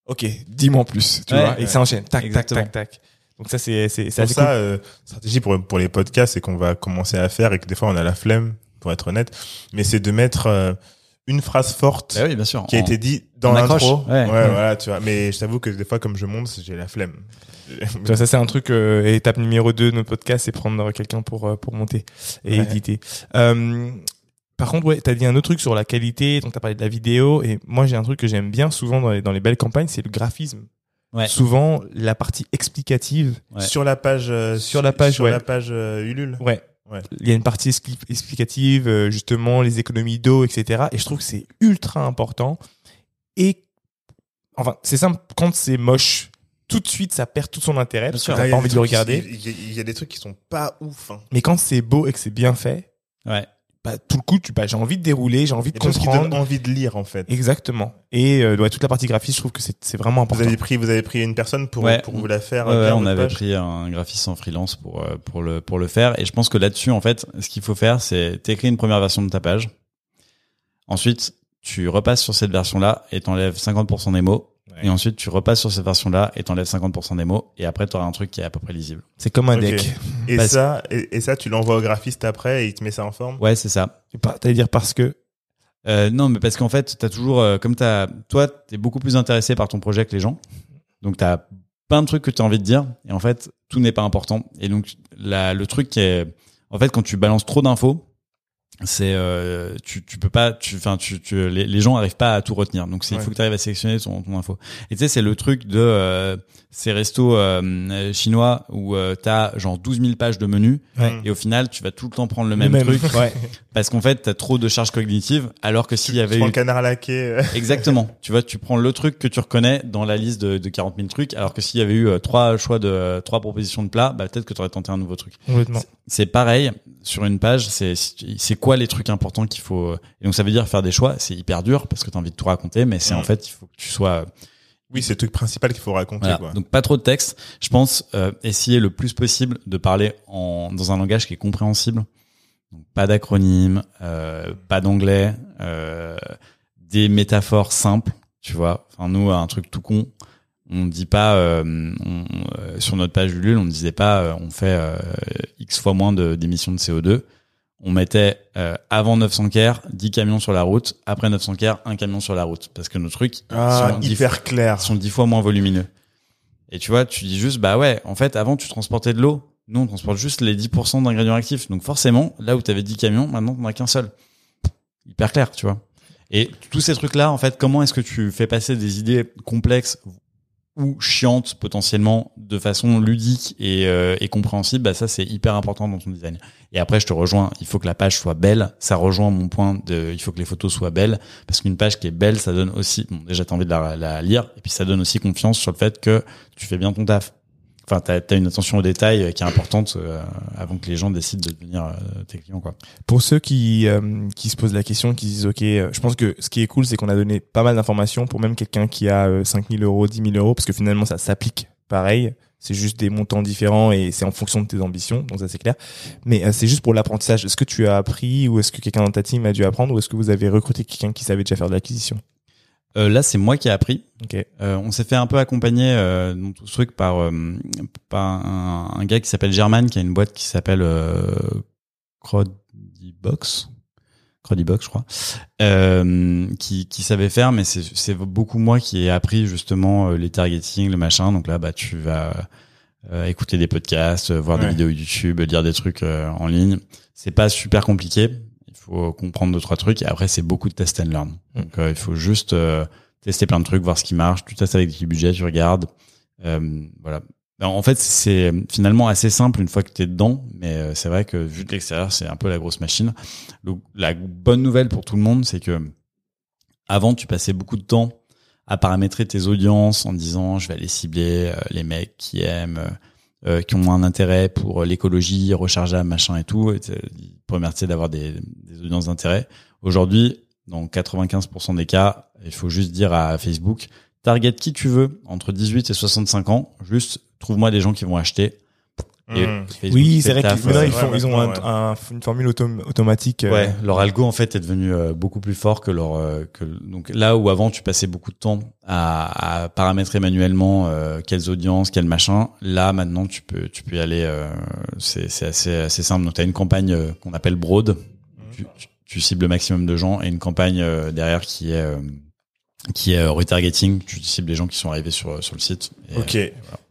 ok, dis-moi en plus, tu Ouais, vois, et ça enchaîne, tac, Exactement. tac, tac, tac. Donc ça, c'est c'est- ça, cool. euh, stratégie pour, pour les podcasts, c'est qu'on va commencer à faire et que des fois on a la flemme, pour être honnête, mais c'est de mettre euh, une phrase forte Bah oui, bien sûr. qui a En- été dit dans l'intro. Ouais. Ouais, Ouais. voilà, tu vois. Mais je t'avoue que des fois, comme je monte, j'ai la flemme. Ça, c'est un truc, euh, étape numéro 2 de notre podcast, c'est prendre quelqu'un pour, euh, pour monter et Ouais. éditer. Euh, par contre, ouais, t'as dit un autre truc sur la qualité, donc t'as parlé de la vidéo, et moi, j'ai un truc que j'aime bien souvent dans les, dans les belles campagnes, c'est le graphisme. Ouais. Souvent, la partie explicative, Ouais. Sur la page, euh, Sur la page, sur ouais. la page euh, Ulule. Ouais. Ouais. Il y a une partie expli- explicative, euh, justement, les économies d'eau, etc. Et je trouve que c'est ultra important. Et, enfin, c'est simple, quand c'est moche, tout de suite, ça perd tout son intérêt, parce que sûr. t'as il y pas envie de le regarder. Il y, a- il y a des trucs qui sont pas ouf. Hein. Mais quand c'est beau et que c'est bien fait, Ouais. Bah, tout le coup, tu, bah, j'ai envie de dérouler, j'ai envie de qui comprendre. donnent envie de lire, en fait. Exactement. Et euh, ouais, toute la partie graphique, je trouve que c'est c'est vraiment Vous important. avez pris, vous avez pris une personne pour, Ouais. pour vous la faire. Ouais, on avait page pris un graphiste en freelance pour euh, pour le pour le faire et je pense que là-dessus en fait ce qu'il faut faire c'est t'écris une première version de ta page ensuite tu repasses sur cette version là et t'enlèves 50% des mots Ouais. et ensuite tu repasses sur cette version là et t'enlèves 50% des mots et après t'auras un truc qui est à peu près lisible C'est comme un deck. Et Parce- ça, et, et ça, tu l'envoies au graphiste après et il te met ça en forme? ouais c'est ça T'allais dire parce que? Euh, non, mais parce qu'en fait, t'as toujours, euh, comme t'as, toi, t'es beaucoup plus intéressé par ton projet que les gens. Donc t'as plein de trucs que t'as envie de dire, et en fait, tout n'est pas important. Et donc, la, le truc qui est, en fait, quand tu balances trop d'infos, c'est euh, tu tu peux pas tu enfin tu, tu les, les gens arrivent pas à tout retenir donc c'est il Ouais. faut que tu arrives à sélectionner ton, ton info et tu sais c'est le truc de euh, ces restos euh, chinois où euh, t'as genre 12 000 pages de menus Ouais. et au final tu vas tout le temps prendre le Le même, truc Ouais. parce qu'en fait t'as trop de charges cognitives alors que s'il y Tu avait prends eu le canard laqué. euh, Exactement. tu vois, tu prends le truc que tu reconnais dans la liste de, de 40 000 trucs, alors que s'il y avait eu euh, trois choix de trois propositions de plats, bah peut-être que tu aurais tenté un nouveau truc. C'est pareil sur une page. C'est c'est quoi les trucs importants qu'il faut. Et donc ça veut dire faire des choix. C'est hyper dur parce que tu as envie de tout raconter, mais c'est en fait il faut que tu sois Oui, c'est le truc principal qu'il faut raconter. voilà. Quoi. Donc pas trop de texte. Je pense euh, essayer le plus possible de parler en dans un langage qui est compréhensible. Donc pas d'acronyme, euh, pas d'anglais, euh, des métaphores simples, tu vois. Enfin nous un truc tout con, on dit pas euh, on- euh, sur notre page Ulule, on ne disait pas euh, on fait euh, x fois moins de d'émissions de CO2. On mettait euh, avant 900 kr 10 camions sur la route, après 900 kr un camion sur la route parce que nos trucs Ah, sont dix hyper clair. sont dix fois moins volumineux. Et tu vois, tu dis juste, bah ouais, en fait, avant, tu transportais de l'eau. Nous, on transporte juste les 10% d'ingrédients actifs. Donc forcément, là où tu avais 10 camions, maintenant, t'en as qu'un seul. Hyper clair, tu vois. Et tous ces trucs-là, en fait, comment est-ce que tu fais passer des idées complexes ou chiantes potentiellement de façon ludique et, euh, et compréhensible, bah ça c'est hyper important dans ton design. Et après je te rejoins, il faut que la page soit belle, ça rejoint mon point de il faut que les photos soient belles parce qu'une page qui est belle, ça donne aussi bon déjà t'as envie de la, la lire et puis ça donne aussi confiance sur le fait que tu fais bien ton taf. Enfin t'as as une attention aux détails euh, qui est importante euh, avant que les gens décident de devenir euh, tes clients quoi. Pour ceux qui euh, qui se posent la question, qui se disent ok, euh, je pense que ce qui est cool, c'est qu'on a donné pas mal d'informations pour même quelqu'un qui a euh, 5000 euros, 10 000 euros, parce que finalement ça s'applique pareil. C'est juste des montants différents et c'est en fonction de tes ambitions, donc ça c'est clair. Mais euh, c'est juste pour l'apprentissage. Est-ce que tu as appris ou est-ce que quelqu'un dans ta team a dû apprendre ou est-ce que vous avez recruté quelqu'un qui savait déjà faire de l'acquisition? Euh, là c'est moi qui ai appris. Euh, on s'est fait un peu accompagner euh, dans tout ce truc par, euh, par un, un gars qui s'appelle German, qui a une boîte qui s'appelle euh, Crowdybox. Crowdybox, je crois, euh, qui, qui savait faire, mais c'est beaucoup moi qui ai appris justement les targeting, le machin. Donc là, bah tu vas euh, écouter des podcasts, voir des vidéos YouTube, lire des trucs euh, en ligne. C'est pas super compliqué. Faut comprendre deux trois trucs et après c'est beaucoup de test and learn. Donc euh, il faut juste euh, tester plein de trucs, voir ce qui marche. Tu testes avec des budgets, tu regardes. Euh, voilà. En fait, c'est finalement assez simple une fois que tu es dedans, mais euh, c'est vrai que vu de l'extérieur, c'est un peu la grosse machine. La bonne nouvelle pour tout le monde, c'est que avant, tu passais beaucoup de temps à paramétrer tes audiences en disant je vais aller cibler euh, les mecs qui aiment, euh, euh, qui ont un intérêt pour l'écologie, rechargeable, machin et tout. Et Remercier d'avoir des audiences d'intérêt. Aujourd'hui, dans 95% des cas, il faut juste dire à Facebook, target qui tu veux entre 18 et 65 ans, juste trouve-moi des gens qui vont acheter. Et Mmh. Facebook Oui, c'est vrai qu'ils ils, font, ouais, ils ont maintenant, un, un- une formule autom- automatique. euh, Ouais, leur algo en fait est devenu euh, beaucoup plus fort que leur euh, que donc là où avant tu passais beaucoup de temps à, à paramétrer manuellement euh, quelles audiences, quel machin, là maintenant tu peux tu peux y aller euh, c'est c'est assez assez simple. Donc tu as une campagne euh, qu'on appelle broad, tu, tu, tu cibles le maximum de gens et une campagne euh, derrière qui est euh, qui est euh, retargeting, tu cibles les gens qui sont arrivés sur sur le site. Et, Ok. euh,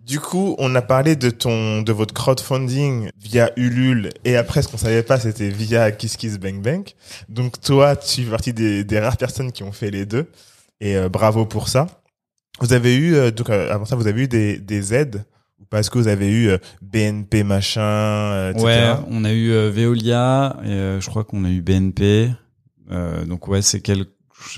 Du coup, on a parlé de ton, de votre crowdfunding via Ulule et après, ce qu'on savait pas, c'était via KissKissBankBank. Donc toi, tu fais partie des, des rares personnes qui ont fait les deux et euh, bravo pour ça. Vous avez eu, euh, donc euh, avant ça, vous avez eu des, des aides? Ou parce que vous avez eu euh, BNP machin, euh, etc. Ouais, on a eu euh, Veolia, et, je crois qu'on a eu BNP. Donc ouais, c'est quel,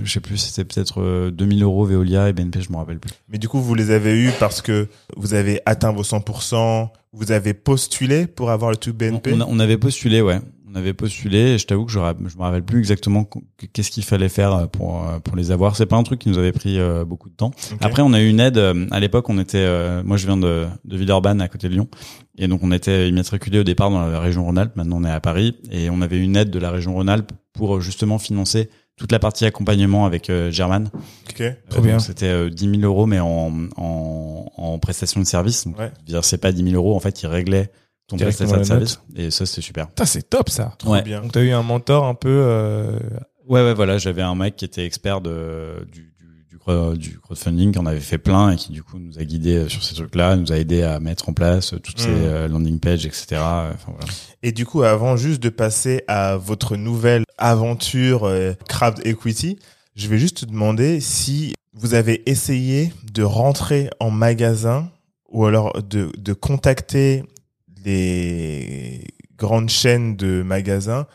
je sais plus, c'était peut-être euh, 2000 euros Veolia et BNP, je me rappelle plus. Mais du coup, vous les avez eu parce que vous avez atteint vos 100%, vous avez postulé pour avoir le truc BNP. on avait postulé, ouais. On avait postulé et je t'avoue que je, je me rappelle plus exactement qu- qu'est-ce qu'il fallait faire pour euh, pour les avoir. C'est pas un truc qui nous avait pris euh, beaucoup de temps. Après, on a eu une aide. euh, À l'époque, on était, euh, moi, je viens de, de Villeurbanne, à côté de Lyon, et donc on était immatriculé au départ dans la région Rhône-Alpes. Maintenant, on est à Paris, et on avait une aide de la région Rhône-Alpes pour euh, justement financer toute la partie accompagnement avec euh, German. Ok. Euh, Trop bien. C'était euh, 10 000 euros, mais en, en, en prestation de service. Donc, Ouais. dire c'est pas 10 000 euros, en fait, ils réglaient ton prestataire de service, et ça, c'était super. C'est top ça. Trop Ouais. bien. Donc t'as eu un mentor un peu. Euh... Ouais, ouais, voilà, j'avais un mec qui était expert de, du, du, du cro- du crowdfunding, qu'on avait fait plein et qui du coup nous a guidé euh, sur ces trucs-là, nous a aidé à mettre en place euh, toutes ces Mm. euh, landing pages, etc. Enfin, voilà. Et du coup, avant juste de passer à votre nouvelle aventure euh, Crowd Equity, je vais juste te demander si vous avez essayé de rentrer en magasin ou alors de, de contacter les grandes chaînes de magasins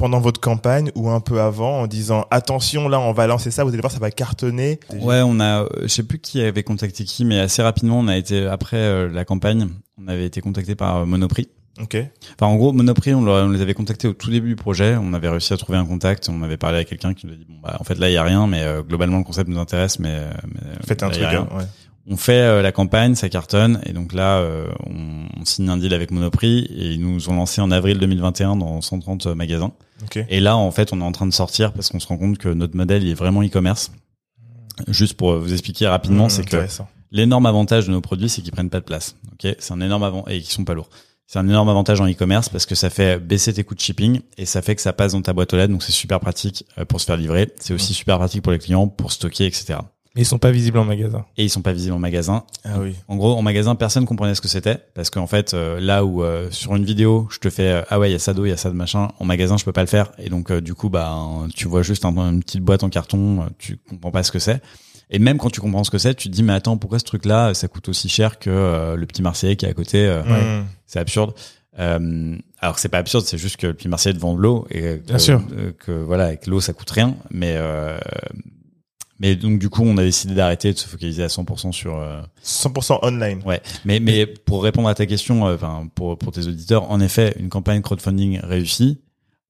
pendant votre campagne ou un peu avant en disant attention là on va lancer ça vous allez voir ça va cartonner Ouais, on a, euh, je sais plus qui avait contacté qui, mais assez rapidement, on a été après euh, la campagne, on avait été contacté par euh, Monoprix. ok Enfin, en gros, Monoprix, on, les avait contactés au tout début du projet. On avait réussi à trouver un contact. On avait parlé à quelqu'un qui nous a dit bon bah en fait là il y a rien, mais euh, globalement le concept nous intéresse, mais, mais faites un truc hein, ouais. On fait euh, la campagne, ça cartonne, et donc là euh, on, on signe un deal avec Monoprix et ils nous ont lancé en avril 2021 dans 130 magasins. ok Et là en fait on est en train de sortir parce qu'on se rend compte que notre modèle il est vraiment e-commerce. Juste pour vous expliquer rapidement, Mmh, c'est que. L'énorme avantage de nos produits, c'est qu'ils prennent pas de place. Ok, c'est un énorme avant et qu'ils sont pas lourds. C'est un énorme avantage en e-commerce parce que ça fait baisser tes coûts de shipping et ça fait que ça passe dans ta boîte aux lettres, donc c'est super pratique euh, pour se faire livrer. C'est aussi super pratique pour les clients pour stocker, etc. Mais ils sont pas visibles en magasin. Et ils sont pas visibles en magasin. ah oui En gros, en magasin, personne comprenait ce que c'était parce qu'en fait, euh, là où euh, sur une vidéo, je te fais euh, ah ouais, il y a ça d'eau, il y a ça de machin. En magasin, je peux pas le faire et donc euh, du coup, bah tu vois juste un- une petite boîte en carton, tu comprends pas ce que c'est. Et même quand tu comprends ce que c'est, tu te dis mais attends, pourquoi ce truc-là, ça coûte aussi cher que euh, le petit Marseillais qui est à côté euh, Mmh. C'est absurde. Euh, alors c'est pas absurde, c'est juste que le petit Marseillais te vend de l'eau et que, Bien sûr. euh, que voilà, avec l'eau ça coûte rien. Mais euh, mais donc du coup, on a décidé d'arrêter de se focaliser à 100% sur euh, 100% online Ouais, mais mais pour répondre à ta question, euh, enfin pour pour tes auditeurs, en effet, une campagne crowdfunding réussie,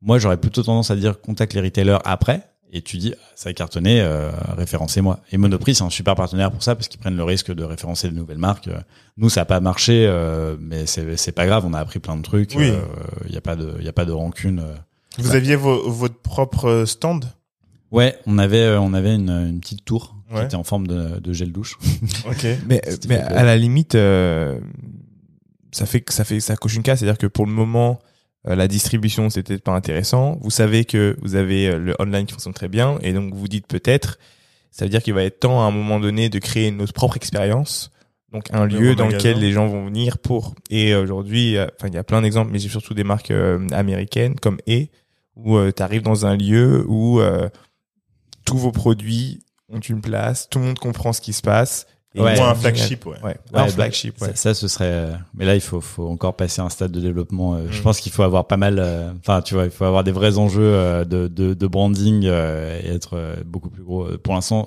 moi j'aurais plutôt tendance à dire contacte les retailers après et tu dis ça a cartonné, euh, référencez-moi. Et Monoprix c'est un super partenaire pour ça parce qu'ils prennent le risque de référencer de nouvelles marques. Euh, Nous ça a pas marché, euh, mais c'est c'est pas grave, on a appris plein de trucs. Oui. Il y a pas de il y a pas de rancune. euh. vous aviez vo- votre propre stand? Ouais, on avait euh, on avait une, une petite tour qui Ouais. était en forme de, de gel douche. ok Mais, C'était mais à la limite, euh, ça fait que ça fait ça coche une case, c'est-à-dire que pour le moment, euh, la distribution c'était pas intéressant. Vous savez que vous avez euh, le online qui fonctionne très bien, et donc vous dites peut-être, ça veut dire qu'il va être temps à un moment donné de créer notre propre expérience. Donc un lieu dans lequel les gens vont venir pour. Et aujourd'hui, euh, enfin il y a plein d'exemples, mais j'ai surtout des marques euh, américaines comme E, où tu arrives dans un lieu où euh, tous vos produits ont une place, tout le monde comprend ce qui se passe. Et Ouais. Moins un flagship ouais, Ouais, Ouais, un flagship, ouais. Ça, ça, ce serait. euh, Mais là, il faut, faut encore passer un stade de développement. euh, Je Mm. pense qu'il faut avoir pas mal. euh, Enfin, tu vois, il faut avoir des vrais enjeux euh, de, de, de branding euh, et être beaucoup plus gros. Pour l'instant,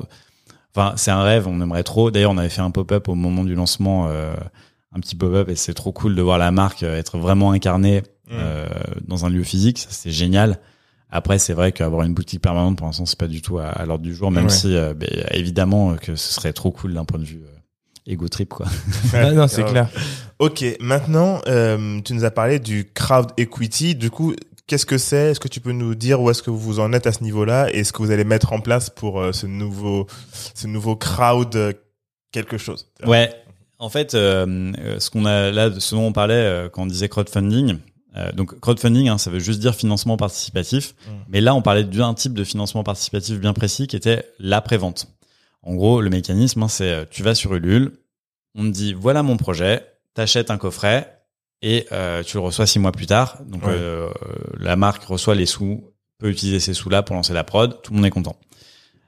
enfin, c'est un rêve. On aimerait trop. D'ailleurs, on avait fait un pop-up au moment du lancement, un petit pop-up, et c'est trop cool de voir la marque être vraiment incarnée Mm. dans un lieu physique. C'est génial. Après, c'est vrai qu'avoir une boutique permanente, pour l'instant, c'est pas du tout à, à l'ordre du jour, même Ouais. si, euh, ben, évidemment, euh, que ce serait trop cool d'un point de vue euh, ego trip, quoi. Ah, non, c'est clair. Ok, maintenant, euh, tu nous as parlé du crowd equity. Du coup, qu'est-ce que c'est? Est-ce que tu peux nous dire où est-ce que vous en êtes à ce niveau-là? Et est-ce que vous allez mettre en place pour euh, ce nouveau, ce nouveau crowd euh, quelque chose? Ouais. En fait, euh, ce qu'on a là, ce dont on parlait euh, quand on disait crowdfunding. Euh, donc crowdfunding, hein, ça veut juste dire financement participatif. Mm. Mais là, on parlait d'un type de financement participatif bien précis qui était l'après-vente. En gros, le mécanisme, hein, c'est euh, tu vas sur Ulule, on te dit voilà mon projet, t'achètes un coffret et euh, tu le reçois six mois plus tard. Donc Ouais. euh, la marque reçoit les sous, peut utiliser ces sous-là pour lancer la prod, tout le monde est content.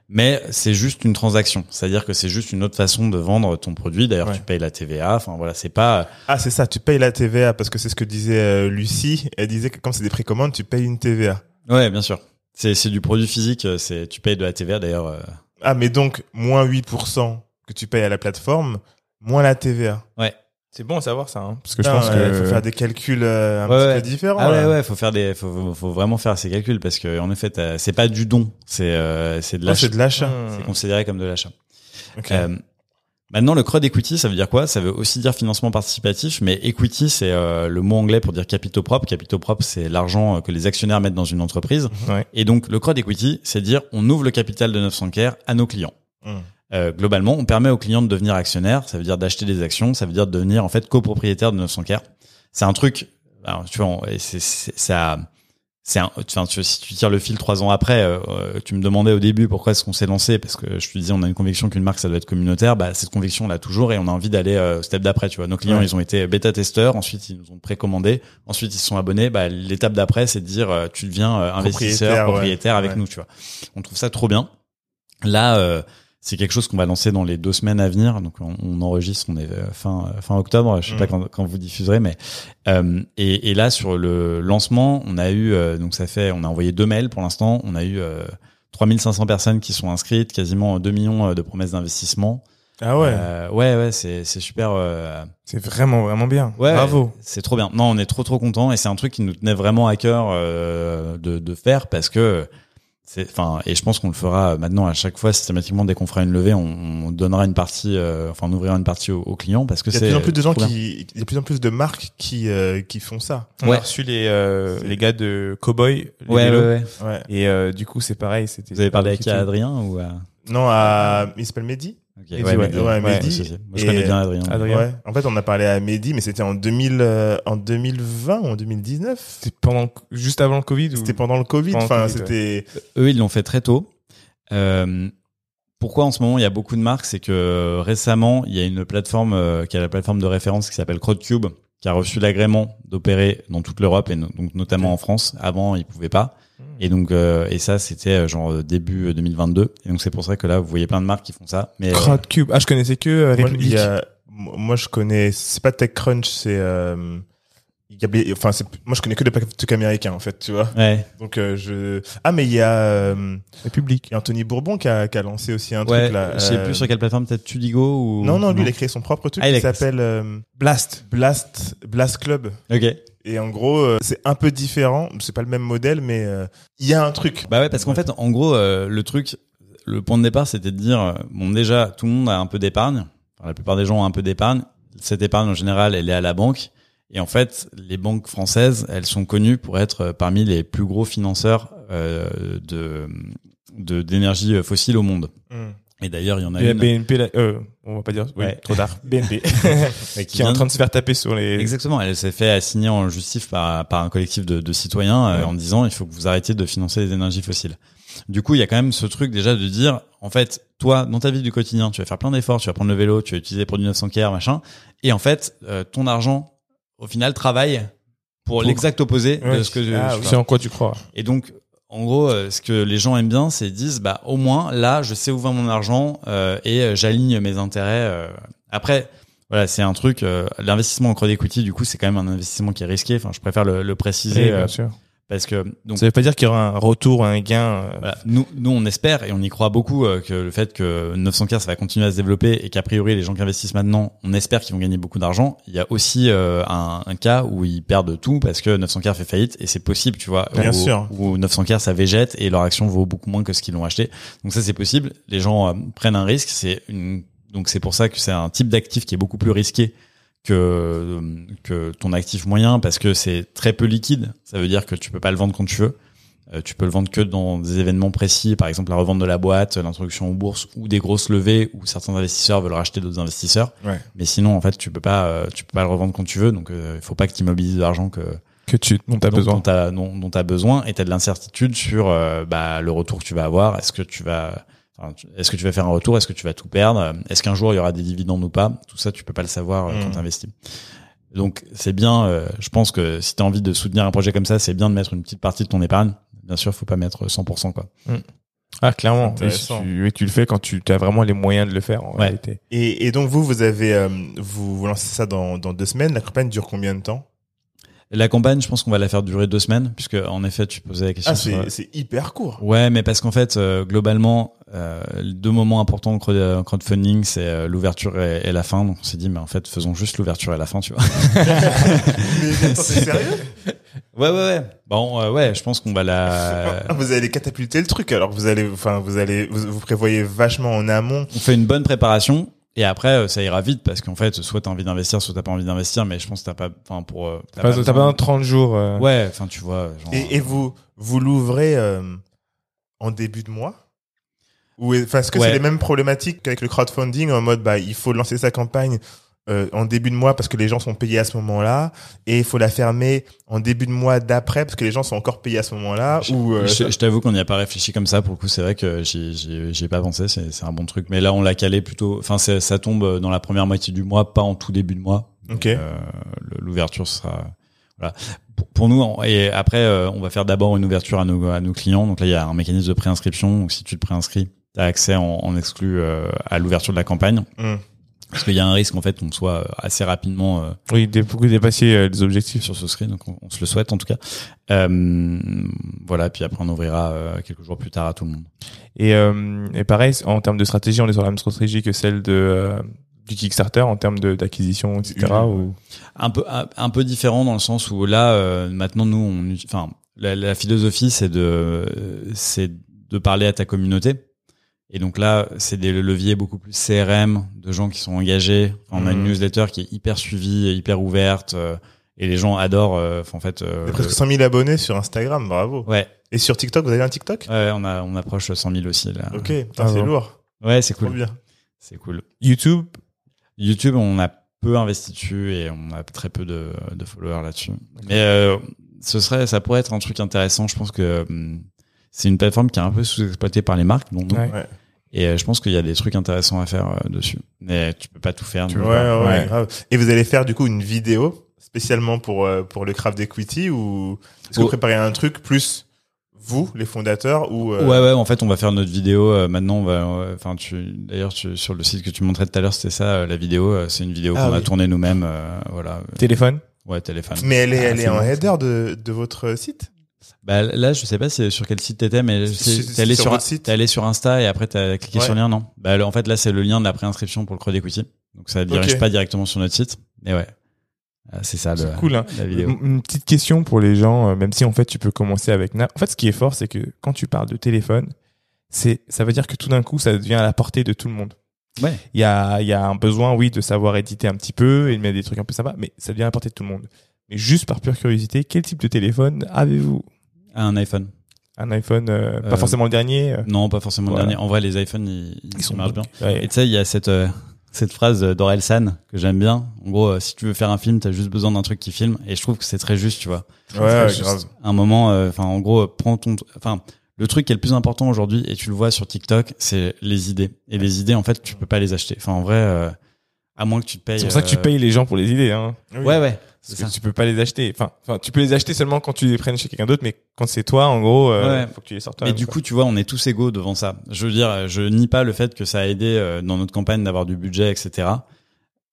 Mais c'est juste une transaction, c'est-à-dire que c'est juste une autre façon de vendre ton produit. D'ailleurs, Ouais. tu payes la TVA. Enfin voilà, c'est pas. Ah, c'est ça, tu payes la TVA parce que c'est ce que disait euh, Lucie. Elle disait que comme c'est des précommandes, tu payes une TVA. Ouais, bien sûr. C'est c'est du produit physique. euh, C'est tu payes de la TVA. D'ailleurs, euh, Ah, mais donc, moins 8% que tu payes à la plateforme, moins la TVA. ouais. C'est bon à savoir ça, hein, parce que je Non, pense ouais, que faut faire des calculs euh, un Ouais, petit ouais. peu différents. Ah ouais, ouais, faut faire des, faut, faut vraiment faire ces calculs parce que en effet, c'est pas du don, c'est euh, c'est de Oh, l'achat. c'est de l'achat. C'est considéré comme de l'achat. Ok. Euh, maintenant, le crowd equity, ça veut dire quoi? Ça veut aussi dire financement participatif, mais equity, c'est euh, le mot anglais pour dire capitaux propres. Capitaux propres, c'est l'argent euh, que les actionnaires mettent dans une entreprise. Ouais. Et donc, le crowd equity, c'est dire on ouvre le capital de 900 Care à nos clients. Hum. Euh, globalement, on permet aux clients de devenir actionnaires, ça veut dire d'acheter des actions, ça veut dire de devenir en fait copropriétaire de 900 Care. C'est un truc, alors, tu vois, c'est, c'est- ça, c'est un, enfin, tu, si tu tires le fil trois ans après, euh, euh, tu me demandais au début pourquoi est-ce qu'on s'est lancé, parce que je te disais on a une conviction qu'une marque ça doit être communautaire, bah cette conviction on l'a toujours et on a envie d'aller euh, step d'après, tu vois. Nos clients Ouais. ils ont été bêta testeurs, ensuite ils nous ont précommandé, ensuite ils se sont abonnés, bah l'étape d'après c'est de dire euh, tu deviens euh, investisseur, Propriétaire, ouais. avec Ouais. nous, tu vois. On trouve ça trop bien. Là, c'est quelque chose qu'on va lancer dans les deux semaines à venir. Donc, on, on enregistre, on est euh, fin euh, fin octobre. Je sais Mm. pas quand, quand vous diffuserez, mais euh, et, et là sur le lancement, on a eu euh, donc ça fait, on a envoyé deux mails pour l'instant. On a eu euh, 3500 personnes qui sont inscrites, quasiment 2 millions euh, de promesses d'investissement. Ah ouais. Euh, ouais, ouais, c'est c'est super. euh, C'est vraiment, vraiment bien. Ouais, Bravo. C'est trop bien. Non, on est trop trop content et c'est un truc qui nous tenait vraiment à cœur euh, de, de faire parce que enfin et je pense qu'on le fera maintenant à chaque fois systématiquement dès qu'on fera une levée, on, on donnera une partie, euh, enfin on ouvrira une partie aux, aux clients parce que Il y a c'est de plus en plus de gens qui, il y a de plus en plus de marques qui, euh, qui font ça. On Ouais. a reçu les, euh, les gars de Cowboy. les Ouais, ouais, ouais. Ouais. Et euh, du coup, c'est pareil. C'était. Vous avez parlé avec Adrien ou à... Non, à, il s'appelle Mehdi. Ok, Mehdi, ouais. Mehdi. Moi, je connais bien Adrien. Adrien. Ouais. En fait, on a parlé à Mehdi, mais c'était en 2000, euh, en 2020 ou en 2019. C'était pendant, juste avant le Covid ou... C'était pendant le Covid. Pendant Enfin, Covid, c'était, Eux, ils l'ont fait très tôt. Euh, pourquoi en ce moment il y a beaucoup de marques? C'est que euh, récemment, il y a une plateforme euh, qui est la plateforme de référence qui s'appelle Crowdcube, qui a reçu l'agrément d'opérer dans toute l'Europe et no- donc notamment en France. Avant, ils pouvaient pas. Hmm. Et donc, euh, et ça, c'était euh, genre euh, début euh, 2022. Et donc, c'est pour ça que là, vous voyez plein de marques qui font ça. Mais euh, Crowdcube. Ah, je connaissais que euh, moi, République. il y a- moi, je connais, c'est pas TechCrunch, c'est, euh, il y a- enfin, c'est, moi, je connais que des trucs américains, en fait, tu vois. ouais, Donc, euh, je, ah, mais il y a, euh, y a Anthony Bourbon qui a, qui a lancé aussi un ouais. truc, là. Je sais euh, plus sur quelle plateforme, peut-être Tudigo ou Non, non, lui, il a créé son propre truc Ah, il qui s'appelle euh, Blast. Blast, Blast Club. Ok. Et en gros, euh, c'est un peu différent. C'est pas le même modèle, mais euh, il y a un truc. Bah ouais, parce qu'en fait, en gros, euh, le truc, le point de départ, c'était de dire, euh, bon, déjà, tout le monde a un peu d'épargne. Enfin, la plupart des gens ont un peu d'épargne. Cette épargne, en général, elle est à la banque. Et en fait, les banques françaises, elles sont connues pour être euh, parmi les plus gros financeurs euh, de de- d'énergie fossile au monde. Hmm. Et d'ailleurs, il y en a Il y a une. BNP, là, euh, on va pas dire, oui, Ouais. trop tard. BNP. qui qui est en train de se faire taper sur les. Exactement, elle s'est fait assigner en justice par, par un collectif de, de citoyens euh, en disant il faut que vous arrêtiez de financer les énergies fossiles. Du coup, il y a quand même ce truc déjà de dire en fait, toi, dans ta vie du quotidien, tu vas faire plein d'efforts, tu vas prendre le vélo, tu vas utiliser des produits 900 kr, machin, et en fait, euh, ton argent, au final, travaille pour, l'exact opposé Ouais. de ce que Ah, je. C'est en quoi tu crois? Et donc, en gros, euh, ce que les gens aiment bien, c'est ils disent, bah, au moins, là, je sais où va mon argent euh, et euh, j'aligne mes intérêts. euh. Après, voilà, c'est un truc. euh, L'investissement en crowd equity, du coup, c'est quand même un investissement qui est risqué. Enfin, je préfère le, le préciser Oui, euh, bien sûr. Parce que donc. Ça veut pas dire qu'il y aura un retour, un gain. euh, Voilà. Nous, nous, on espère et on y croit beaucoup euh, que le fait que 900K ça va continuer à se développer et qu'a priori les gens qui investissent maintenant, on espère qu'ils vont gagner beaucoup d'argent. Il y a aussi euh, un, un cas où ils perdent tout parce que 900K fait faillite et c'est possible, tu vois. Bien où, sûr. Où 900K ça végète et leur action vaut beaucoup moins que ce qu'ils l'ont acheté. Donc ça c'est possible. Les gens euh, prennent un risque. C'est une donc c'est pour ça que c'est un type d'actif qui est beaucoup plus risqué que que ton actif moyen parce que c'est très peu liquide. Ça veut dire que tu peux pas le vendre quand tu veux. Euh, tu peux le vendre que dans des événements précis, par exemple la revente de la boîte, l'introduction aux bourses ou des grosses levées où certains investisseurs veulent racheter d'autres investisseurs. Ouais. Mais sinon, en fait, tu peux pas, euh, tu peux pas le revendre quand tu veux. Donc, euh, il faut pas que tu immobilises de l'argent que que tu, dont t'as besoin. dont t'as dont, dont t'as besoin et t'as de l'incertitude sur euh, bah, le retour que tu vas avoir. Est-ce que tu vas est-ce que tu vas faire un retour? Est-ce que tu vas tout perdre? Est-ce qu'un jour il y aura des dividendes ou pas? Tout ça, tu peux pas le savoir euh, quand Mm. tu investis. Donc c'est bien. euh, je pense que si tu as envie de soutenir un projet comme ça, c'est bien de mettre une petite partie de ton épargne. Bien sûr, faut pas mettre 100% quoi. Ah, clairement. Et tu, le fais quand tu as vraiment les moyens de le faire, en Ouais. réalité. Et, et donc vous, vous avez, euh, vous, vous lancez ça dans, dans deux semaines. La campagne dure combien de temps? La campagne, je pense qu'on va la faire durer deux semaines, puisque en effet, tu posais la question. Ah, c'est c'est hyper court. Ouais, mais parce qu'en fait, euh, globalement, euh, deux moments importants en crowd- en crowdfunding, c'est euh, l'ouverture et, et la fin. Donc on s'est dit, mais en fait, faisons juste l'ouverture et la fin, tu vois. Mais attends, c'est sérieux? Ouais, ouais, ouais. Bon, euh, ouais, je pense qu'on va la. Ah, Vous allez catapulter le truc. Alors vous allez, enfin, vous allez, vous, vous prévoyez vachement en amont. On fait une bonne préparation. Et après, euh, ça ira vite parce qu'en fait, soit t'as envie d'investir, soit t'as pas envie d'investir. Mais je pense que t'as pas, enfin, pour. euh, T'as pas, besoin- pas un 30 jours. euh, Ouais, enfin, tu vois. Genre, Et, et vous, vous l'ouvrez euh, en début de mois? Ou est-ce que Ouais. c'est les mêmes problématiques qu'avec le crowdfunding en mode, bah, il faut lancer sa campagne euh, en début de mois parce que les gens sont payés à ce moment-là et il faut la fermer en début de mois d'après parce que les gens sont encore payés à ce moment-là Je, ou euh, je- je t'avoue qu'on n'y a pas réfléchi comme ça. Pour le coup, c'est vrai que j'y ai pas pensé. C'est c'est un bon truc. Mais là, on l'a calé plutôt. Enfin, ça tombe dans la première moitié du mois, pas en tout début de mois. Ok. Euh, L'ouverture sera. Voilà. Pour, nous, et après, euh, on va faire d'abord une ouverture à nos, à nos clients. Donc là, il y a un mécanisme de préinscription. Donc si tu te préinscris, tu as accès en, en exclu euh, à l'ouverture de la campagne. Hmm. Parce qu'il y a un risque en fait qu'on soit euh, assez rapidement euh, Oui, dé- beaucoup dépasser euh, les objectifs. sur ce screen, donc on, on se le souhaite en tout cas. Euh, voilà, puis après on ouvrira euh, quelques jours plus tard à tout le monde. Et, euh, et pareil, en termes de stratégie, on est sur la même stratégie que celle de euh, du Kickstarter en termes d'acquisition, etc. Ou... Un peu un, un peu différent dans le sens où là euh, maintenant nous on enfin la, la philosophie c'est de c'est de parler à ta communauté. Et donc là, c'est des leviers beaucoup plus CRM, de gens qui sont engagés. Enfin, on a une Mhm. newsletter qui est hyper suivie, hyper ouverte, euh, et les gens adorent. euh, en fait, euh, il y a presque 100 000 abonnés sur Instagram, bravo. ouais, Et sur TikTok, vous avez un TikTok? Ouais, on a on approche 100 000 aussi là. Ok, putain, Ah c'est bon. lourd, Ouais, c'est trop cool, bien. c'est cool. YouTube, YouTube, on a peu investi dessus et on a très peu de, de followers là-dessus. Mais euh, ce serait, ça pourrait être un truc intéressant. Je pense que hum, c'est une plateforme qui est un peu sous-exploitée par les marques, nous. Ouais. Ouais. Et euh, je pense qu'il y a des trucs intéressants à faire euh, dessus. Mais tu peux pas tout faire. Ouais, donc, ouais, ouais, grave. Et vous allez faire du coup une vidéo spécialement pour euh, pour le craft equity ou est-ce que vous préparez un truc plus vous les fondateurs ou euh, Ouais, ouais. En fait, on va faire notre vidéo. euh, maintenant, on va. Enfin, tu. D'ailleurs, tu, sur le site que tu montrais tout à l'heure, c'était ça. euh, la vidéo, euh, c'est une vidéo Ah qu'on a tournée nous-mêmes. euh, voilà. téléphone? Ouais, téléphone. Mais elle est Ah, elle est en bon. header de de votre site? Bah là, je sais pas si- sur quel site t'étais, mais t'es allé sur t'es allé sur Insta et après t'as cliqué Ouais. sur le lien, non? Bah le- en fait là, c'est le lien de la préinscription pour le creux d'equity, donc ça dirige Ok. pas directement sur notre site. Mais ouais, Ah, c'est ça le, cool, hein. la vidéo. Une petite question pour les gens, euh, même si en fait tu peux commencer avec En fait, ce qui est fort, c'est que quand tu parles de téléphone, c'est ça veut dire que tout d'un coup, ça devient à la portée de tout le monde. Ouais. Il y a, il y a un besoin, oui, de savoir éditer un petit peu et de mettre des trucs un peu sympas, mais ça devient à la portée de tout le monde. Mais juste par pure curiosité, quel type de téléphone avez-vous? Un iPhone Un iPhone, euh, Euh, pas forcément le dernier. euh, Non, pas forcément Voilà. le dernier. En vrai, les iPhones, ils, ils, marchent bien. Ouais. Et tu sais, il y a cette euh, cette phrase d'Orelsan que j'aime bien. En gros, euh, si tu veux faire un film, t'as juste besoin d'un truc qui filme. Et je trouve que c'est très juste, tu vois. Ouais, Juste grave. Un moment, euh, enfin, en gros, euh, prends ton, enfin, le truc qui est le plus important aujourd'hui, et tu le vois sur TikTok, c'est les idées. Et les idées, en fait, tu peux pas les acheter. Enfin, en vrai, euh, à moins que tu te payes. C'est pour ça que tu euh, payes les gens pour les idées. Hein. Oui. Ouais, ouais. Parce ça. que tu peux pas les acheter. Enfin, enfin, tu peux les acheter seulement quand tu les prennes chez quelqu'un d'autre, mais quand c'est toi, en gros, euh, Ouais. faut que tu les sortes. Et toi-même, du quoi. coup, tu vois, on est tous égaux devant ça. Je veux dire, je nie pas le fait que ça a aidé euh, dans notre campagne d'avoir du budget, etc.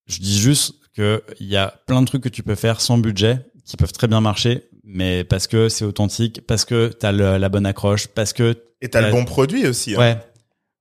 Je dis juste que il y a plein de trucs que tu peux faire sans budget qui peuvent très bien marcher, mais parce que c'est authentique, parce que t'as le- la bonne accroche, parce que Et t'as le bon produit aussi. hein. ouais.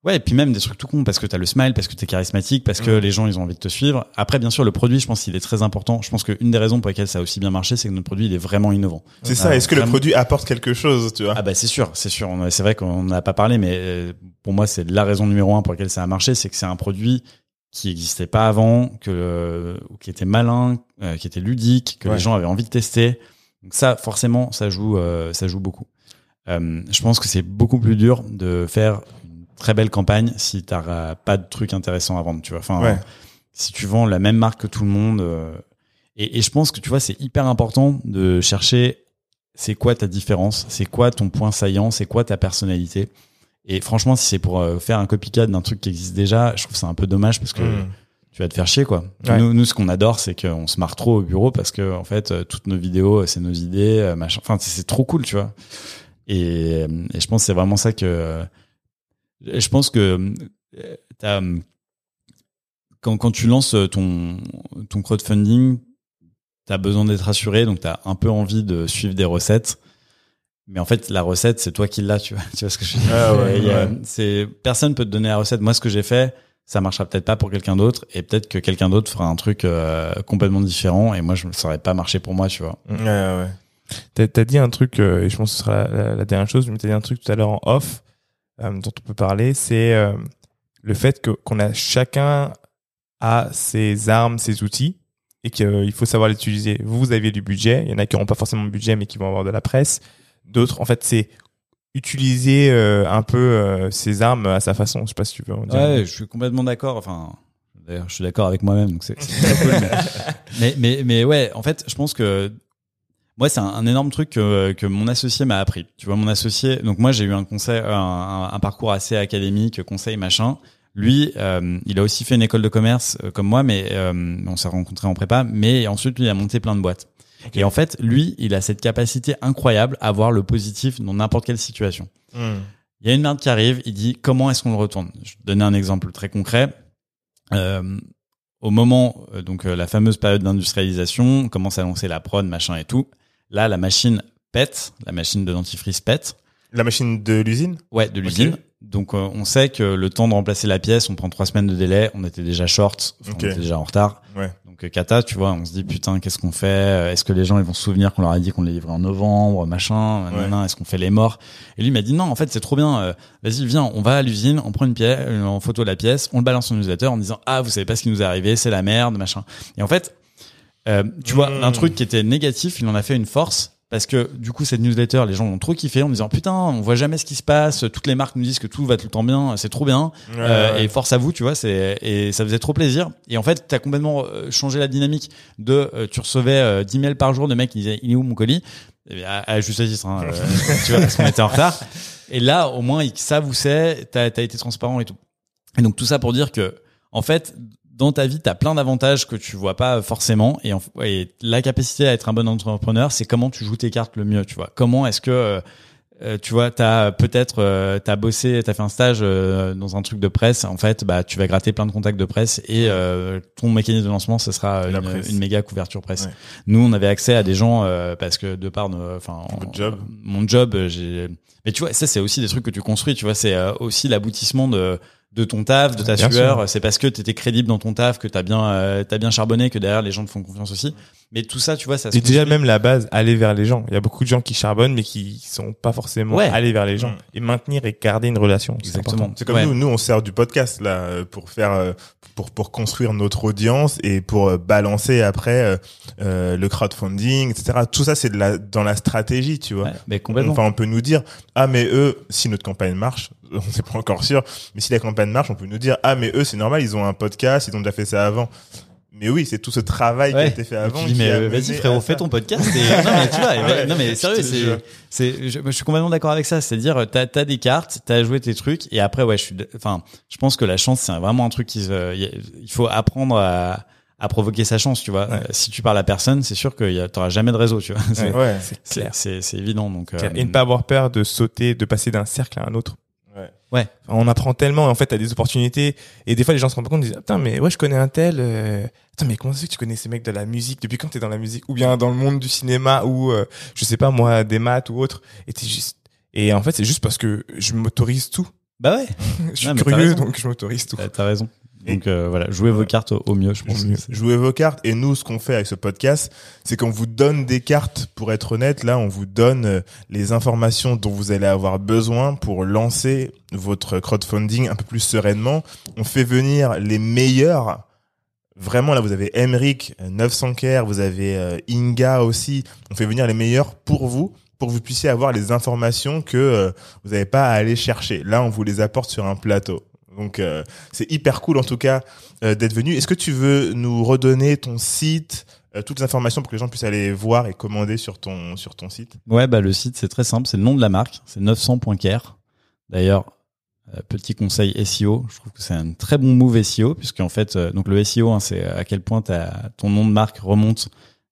Ouais, et puis même des trucs tout cons, parce que t'as le smile, parce que t'es charismatique, parce que les gens, ils ont envie de te suivre. Après, bien sûr, le produit, je pense qu'il est très important. Je pense qu'une des raisons pour lesquelles ça a aussi bien marché, c'est que notre produit, il est vraiment innovant. C'est ça. Ah, Est-ce que le produit apporte quelque chose, tu vois? Ah bah c'est sûr, c'est sûr. C'est vrai qu'on n'a pas parlé, mais euh, pour moi c'est la raison numéro un pour laquelle ça a marché, c'est que c'est un produit qui n'existait pas avant, que euh, qui était malin, euh, qui était ludique, que Ouais. les gens avaient envie de tester. Donc ça, forcément, ça joue, euh, ça joue beaucoup. Euh, je pense que c'est beaucoup plus dur de faire très belle campagne si t'as pas de trucs intéressants à vendre. Tu vois, enfin, Ouais. si tu vends la même marque que tout le monde. euh, et, et je pense que tu vois, c'est hyper important de chercher c'est quoi ta différence, c'est quoi ton point saillant, c'est quoi ta personnalité. Et franchement, si c'est pour euh, faire un copycat d'un truc qui existe déjà, je trouve ça un peu dommage parce que Mm. tu vas te faire chier quoi. Ouais. Nous, nous, ce qu'on adore, c'est qu'on se marre trop au bureau parce que en fait, euh, toutes nos vidéos, c'est nos idées, machin. Enfin, c'est trop cool, tu vois. Et, et je pense que c'est vraiment ça que. Euh, Je pense que euh, euh, quand quand tu lances ton ton crowdfunding, t'as besoin d'être assuré, donc t'as un peu envie de suivre des recettes. Mais en fait, la recette, c'est toi qui l'as, tu vois. Tu vois ce que je veux dire Ah ouais, ouais. C'est personne peut te donner la recette. Moi, ce que j'ai fait, ça marchera peut-être pas pour quelqu'un d'autre, et peut-être que quelqu'un d'autre fera un truc euh, complètement différent, et moi, je ne saurais pas marcher pour moi, tu vois. Ouais, ouais. T'as as dit un truc, euh, et je pense que ce sera la, la- la dernière chose, mais t'as dit un truc tout à l'heure en off, euh, dont on peut parler, c'est euh, le fait que qu'on a chacun a ses armes, ses outils, et qu'il faut savoir les utiliser. Vous, avez du budget, il y en a qui n'auront pas forcément de budget, mais qui vont avoir de la presse. D'autres, en fait, c'est utiliser euh, un peu euh, ses armes à sa façon. Je sais pas si tu veux en dire. Ouais, je suis complètement d'accord. Enfin, D'ailleurs, je suis d'accord avec moi-même, donc c'est c'est très cool. Mais, mais, mais, mais ouais, en fait, je pense que moi, c'est un, un énorme truc que, que mon associé m'a appris. Tu vois, mon associé, donc moi, j'ai eu un conseil, un, un- parcours assez académique, conseil, machin. Lui, euh, il a aussi fait une école de commerce euh, comme moi, mais euh, on s'est rencontrés en prépa. Mais ensuite, lui, il a monté plein de boîtes. Et en fait, lui, il a cette capacité incroyable à voir le positif dans n'importe quelle situation. Hmm. Il y a une merde qui arrive, il dit comment est-ce qu'on le retourne? Je vais te donner un exemple très concret. Euh, au moment, euh, donc euh, la fameuse période d'industrialisation, on commence à lancer la prod, machin et tout. Là, la machine pète, la machine de dentifrice pète. La machine de l'usine? Ouais, de l'usine. Donc euh, on sait que le temps de remplacer la pièce, on prend trois semaines de délai. On était déjà short, on était déjà en retard. Ouais. Donc euh, kata, tu vois, on se dit putain, qu'est-ce qu'on fait? Euh, Est-ce que les gens ils vont se souvenir qu'on leur a dit qu'on les livrait en novembre, machin nanana, Est-ce qu'on fait les morts? Et lui m'a dit non, en fait c'est trop bien. euh, Vas-y, viens, on va à l'usine, on prend une pièce, en photo la pièce, on le balance sur newsletter en disant ah vous savez pas ce qui nous est arrivé, c'est la merde, machin. Et en fait, euh, tu vois, un truc qui était négatif, il en a fait une force. Parce que du coup cette newsletter, les gens l'ont trop kiffé en disant putain, on voit jamais ce qui se passe, toutes les marques nous disent que tout va tout le temps bien, c'est trop bien. Ouais, Euh, ouais. et force à vous, tu vois, c'est et ça faisait trop plaisir. Et en fait, t'as complètement euh, changé la dynamique de euh, tu recevais euh, 10 mails par jour de mecs qui disaient il est où mon colis? Bien, à, à juste titre, hein, euh, tu vois, parce qu'on était en retard. Et là, au moins, ils savent où c'est, t'as as été transparent et tout. Et donc tout ça pour dire que, en fait, dans ta vie, t'as plein d'avantages que tu vois pas forcément. Et, en- et la capacité à être un bon entrepreneur, c'est comment tu joues tes cartes le mieux, tu vois. Comment est-ce que euh, euh, tu vois, t'as peut-être euh, t'as bossé, t'as fait un stage euh, dans un truc de presse. En fait, bah tu vas gratter plein de contacts de presse et euh, ton mécanisme de lancement, ce sera une, méga couverture presse. Ouais. Nous, on avait accès à des gens euh, parce que de par nos, enfin, job. mon job, j'ai. Mais tu vois, ça c'est aussi des trucs que tu construis. Tu vois, c'est aussi l'aboutissement de de ton taf, de ta Bien sueur. C'est parce que t'étais crédible dans ton taf, que t'as bien euh, t'as bien charbonné, que derrière les gens te font confiance aussi. Mais tout ça, tu vois, ça. se Et déjà construit. même la base, aller vers les gens. Il y a beaucoup de gens qui charbonnent mais qui sont pas forcément Ouais. aller vers les gens Mm. et maintenir et garder une relation. c'est Exactement. important. C'est comme Ouais. nous, nous on sert du podcast là euh, pour faire euh, pour pour construire notre audience et pour euh, balancer après euh, euh, le crowdfunding, etc. Tout ça c'est de la dans la stratégie, tu vois. Ouais, mais complètement. Enfin, on peut nous dire ah mais eux, si notre campagne marche, on n'est pas encore sûr, mais si la campagne marche, on peut nous dire ah mais eux c'est normal, ils ont un podcast, ils ont déjà fait ça avant. Mais oui, c'est tout ce travail qui a été fait avant. dis, mais euh, vas-y frérot, fais ton podcast. Et... non mais tu vois, et- Ouais. non mais sérieux, c'est, je, je suis complètement d'accord avec ça. C'est-à-dire, t'as, t'as des cartes, t'as joué tes trucs, et après ouais, je suis, enfin, je pense que la chance c'est vraiment un truc qui, il faut apprendre à, à provoquer sa chance, tu vois. Ouais. Si tu parles à personne, c'est sûr que t'auras jamais de réseau, tu vois. C'est, Ouais. C'est c'est, clair. c'est, c'est évident donc. euh, Et ne pas avoir peur de sauter, de passer d'un cercle à un autre. Ouais. Enfin, on apprend tellement, et en fait, t'as des opportunités, et des fois, les gens se rendent pas compte, ils disent, putain, mais ouais, je connais un tel, euh... Attends, mais comment fait que tu connais ces mecs de la musique depuis quand t'es dans la musique? Ou bien dans le monde du cinéma ou euh, je sais pas moi des maths ou autre. Et t'es juste et en fait c'est juste parce que je m'autorise tout. Bah ouais, je suis Non, curieux donc je m'autorise tout. T'as raison. Donc euh, voilà, jouez vos cartes au, mieux, je pense. Jouez vos cartes. Et nous, ce qu'on fait avec ce podcast, c'est qu'on vous donne des cartes. Pour être honnête, là, on vous donne euh, les informations dont vous allez avoir besoin pour lancer votre crowdfunding un peu plus sereinement. On fait venir les meilleurs. Vraiment, là, vous avez Emric, euh, 900 Care, vous avez euh, Inga aussi. On fait venir les meilleurs pour vous, pour que vous puissiez avoir les informations que euh, vous n'avez pas à aller chercher. Là, on vous les apporte sur un plateau. Donc, euh, c'est hyper cool, en tout cas, euh, d'être venu. Est-ce que tu veux nous redonner ton site, euh, toutes les informations pour que les gens puissent aller voir et commander sur ton sur ton site? Ouais, bah le site c'est très simple, c'est le nom de la marque, c'est 900.care. D'ailleurs, euh, petit conseil SEO, je trouve que c'est un très bon move SEO puisqu'en fait, euh, donc le SEO, hein, c'est à quel point ton nom de marque remonte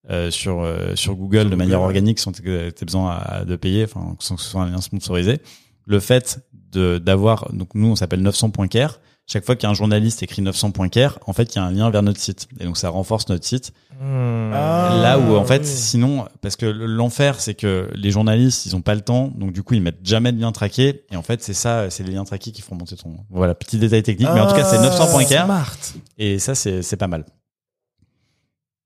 euh, sur euh, sur Google de manière organique sans que tu besoin à- de payer, enfin sans que ce soit un lien sponsorisé. Le fait d'avoir, donc nous on s'appelle 900.care. Chaque fois qu'un journaliste écrit 900.care, en fait il y a un lien vers notre site et donc ça renforce notre site. Hmm. Ah. Là où en fait, oui. sinon, parce que l'enfer, c'est que les journalistes, ils ont pas le temps, donc du coup, ils mettent jamais de liens traqués. Et en fait, c'est ça, c'est les liens traqués qui font monter ton. Voilà, petit détail technique, mais en tout cas, c'est Ah, 900.care smart et ça, c'est c'est pas mal.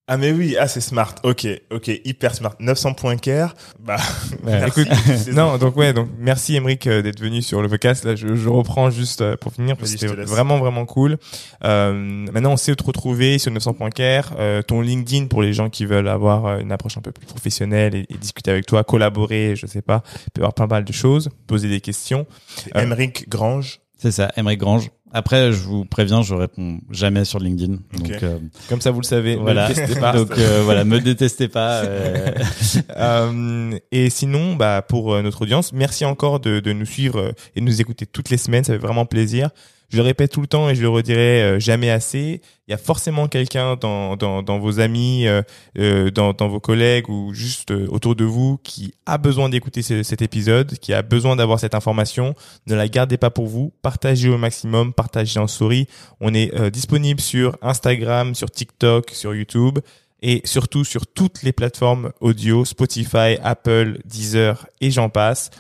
Ah mais oui, ah c'est smart. Ok, ok, hyper smart. 900 points care. Bah, Ouais. merci. Écoute, C'est- non donc ouais donc merci Emric euh, d'être venu sur le podcast là je, je reprends juste euh, pour finir parce que c'était vraiment vraiment cool euh, maintenant on sait où te retrouver sur 900.care euh, ton LinkedIn pour les gens qui veulent avoir euh, une approche un peu plus professionnelle et, et discuter avec toi collaborer je sais pas peut avoir pas mal de choses poser des questions c'est Emric Grange. C'est ça, Emmerich Grange Après, je vous préviens, je réponds jamais sur LinkedIn. Donc euh, Comme ça, vous le savez. voilà. Pas. Donc euh, voilà, me détestez pas. euh, Euh, et sinon, bah, pour euh, notre audience, merci encore de, de nous suivre et de nous écouter toutes les semaines. Ça fait vraiment plaisir. Je le répète tout le temps et je le redirai euh, jamais assez. Il y a forcément quelqu'un dans, vos amis, euh, euh, dans, vos collègues ou juste autour de vous qui a besoin d'écouter ce- cet épisode, qui a besoin d'avoir cette information. Ne la gardez pas pour vous. Partagez au maximum. Partagez en story. On est disponible sur Instagram, sur TikTok, sur YouTube et surtout sur toutes les plateformes audio, Spotify, Apple, Deezer et j'en passe.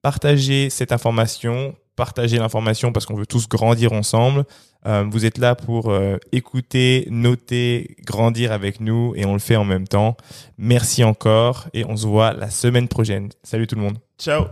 Partagez cette information, partagez l'information parce qu'on veut tous grandir ensemble. Euh, vous êtes là pour euh, écouter, noter, grandir avec nous et on le fait en même temps. Merci encore et on se voit la semaine prochaine. Salut tout le monde. Ciao.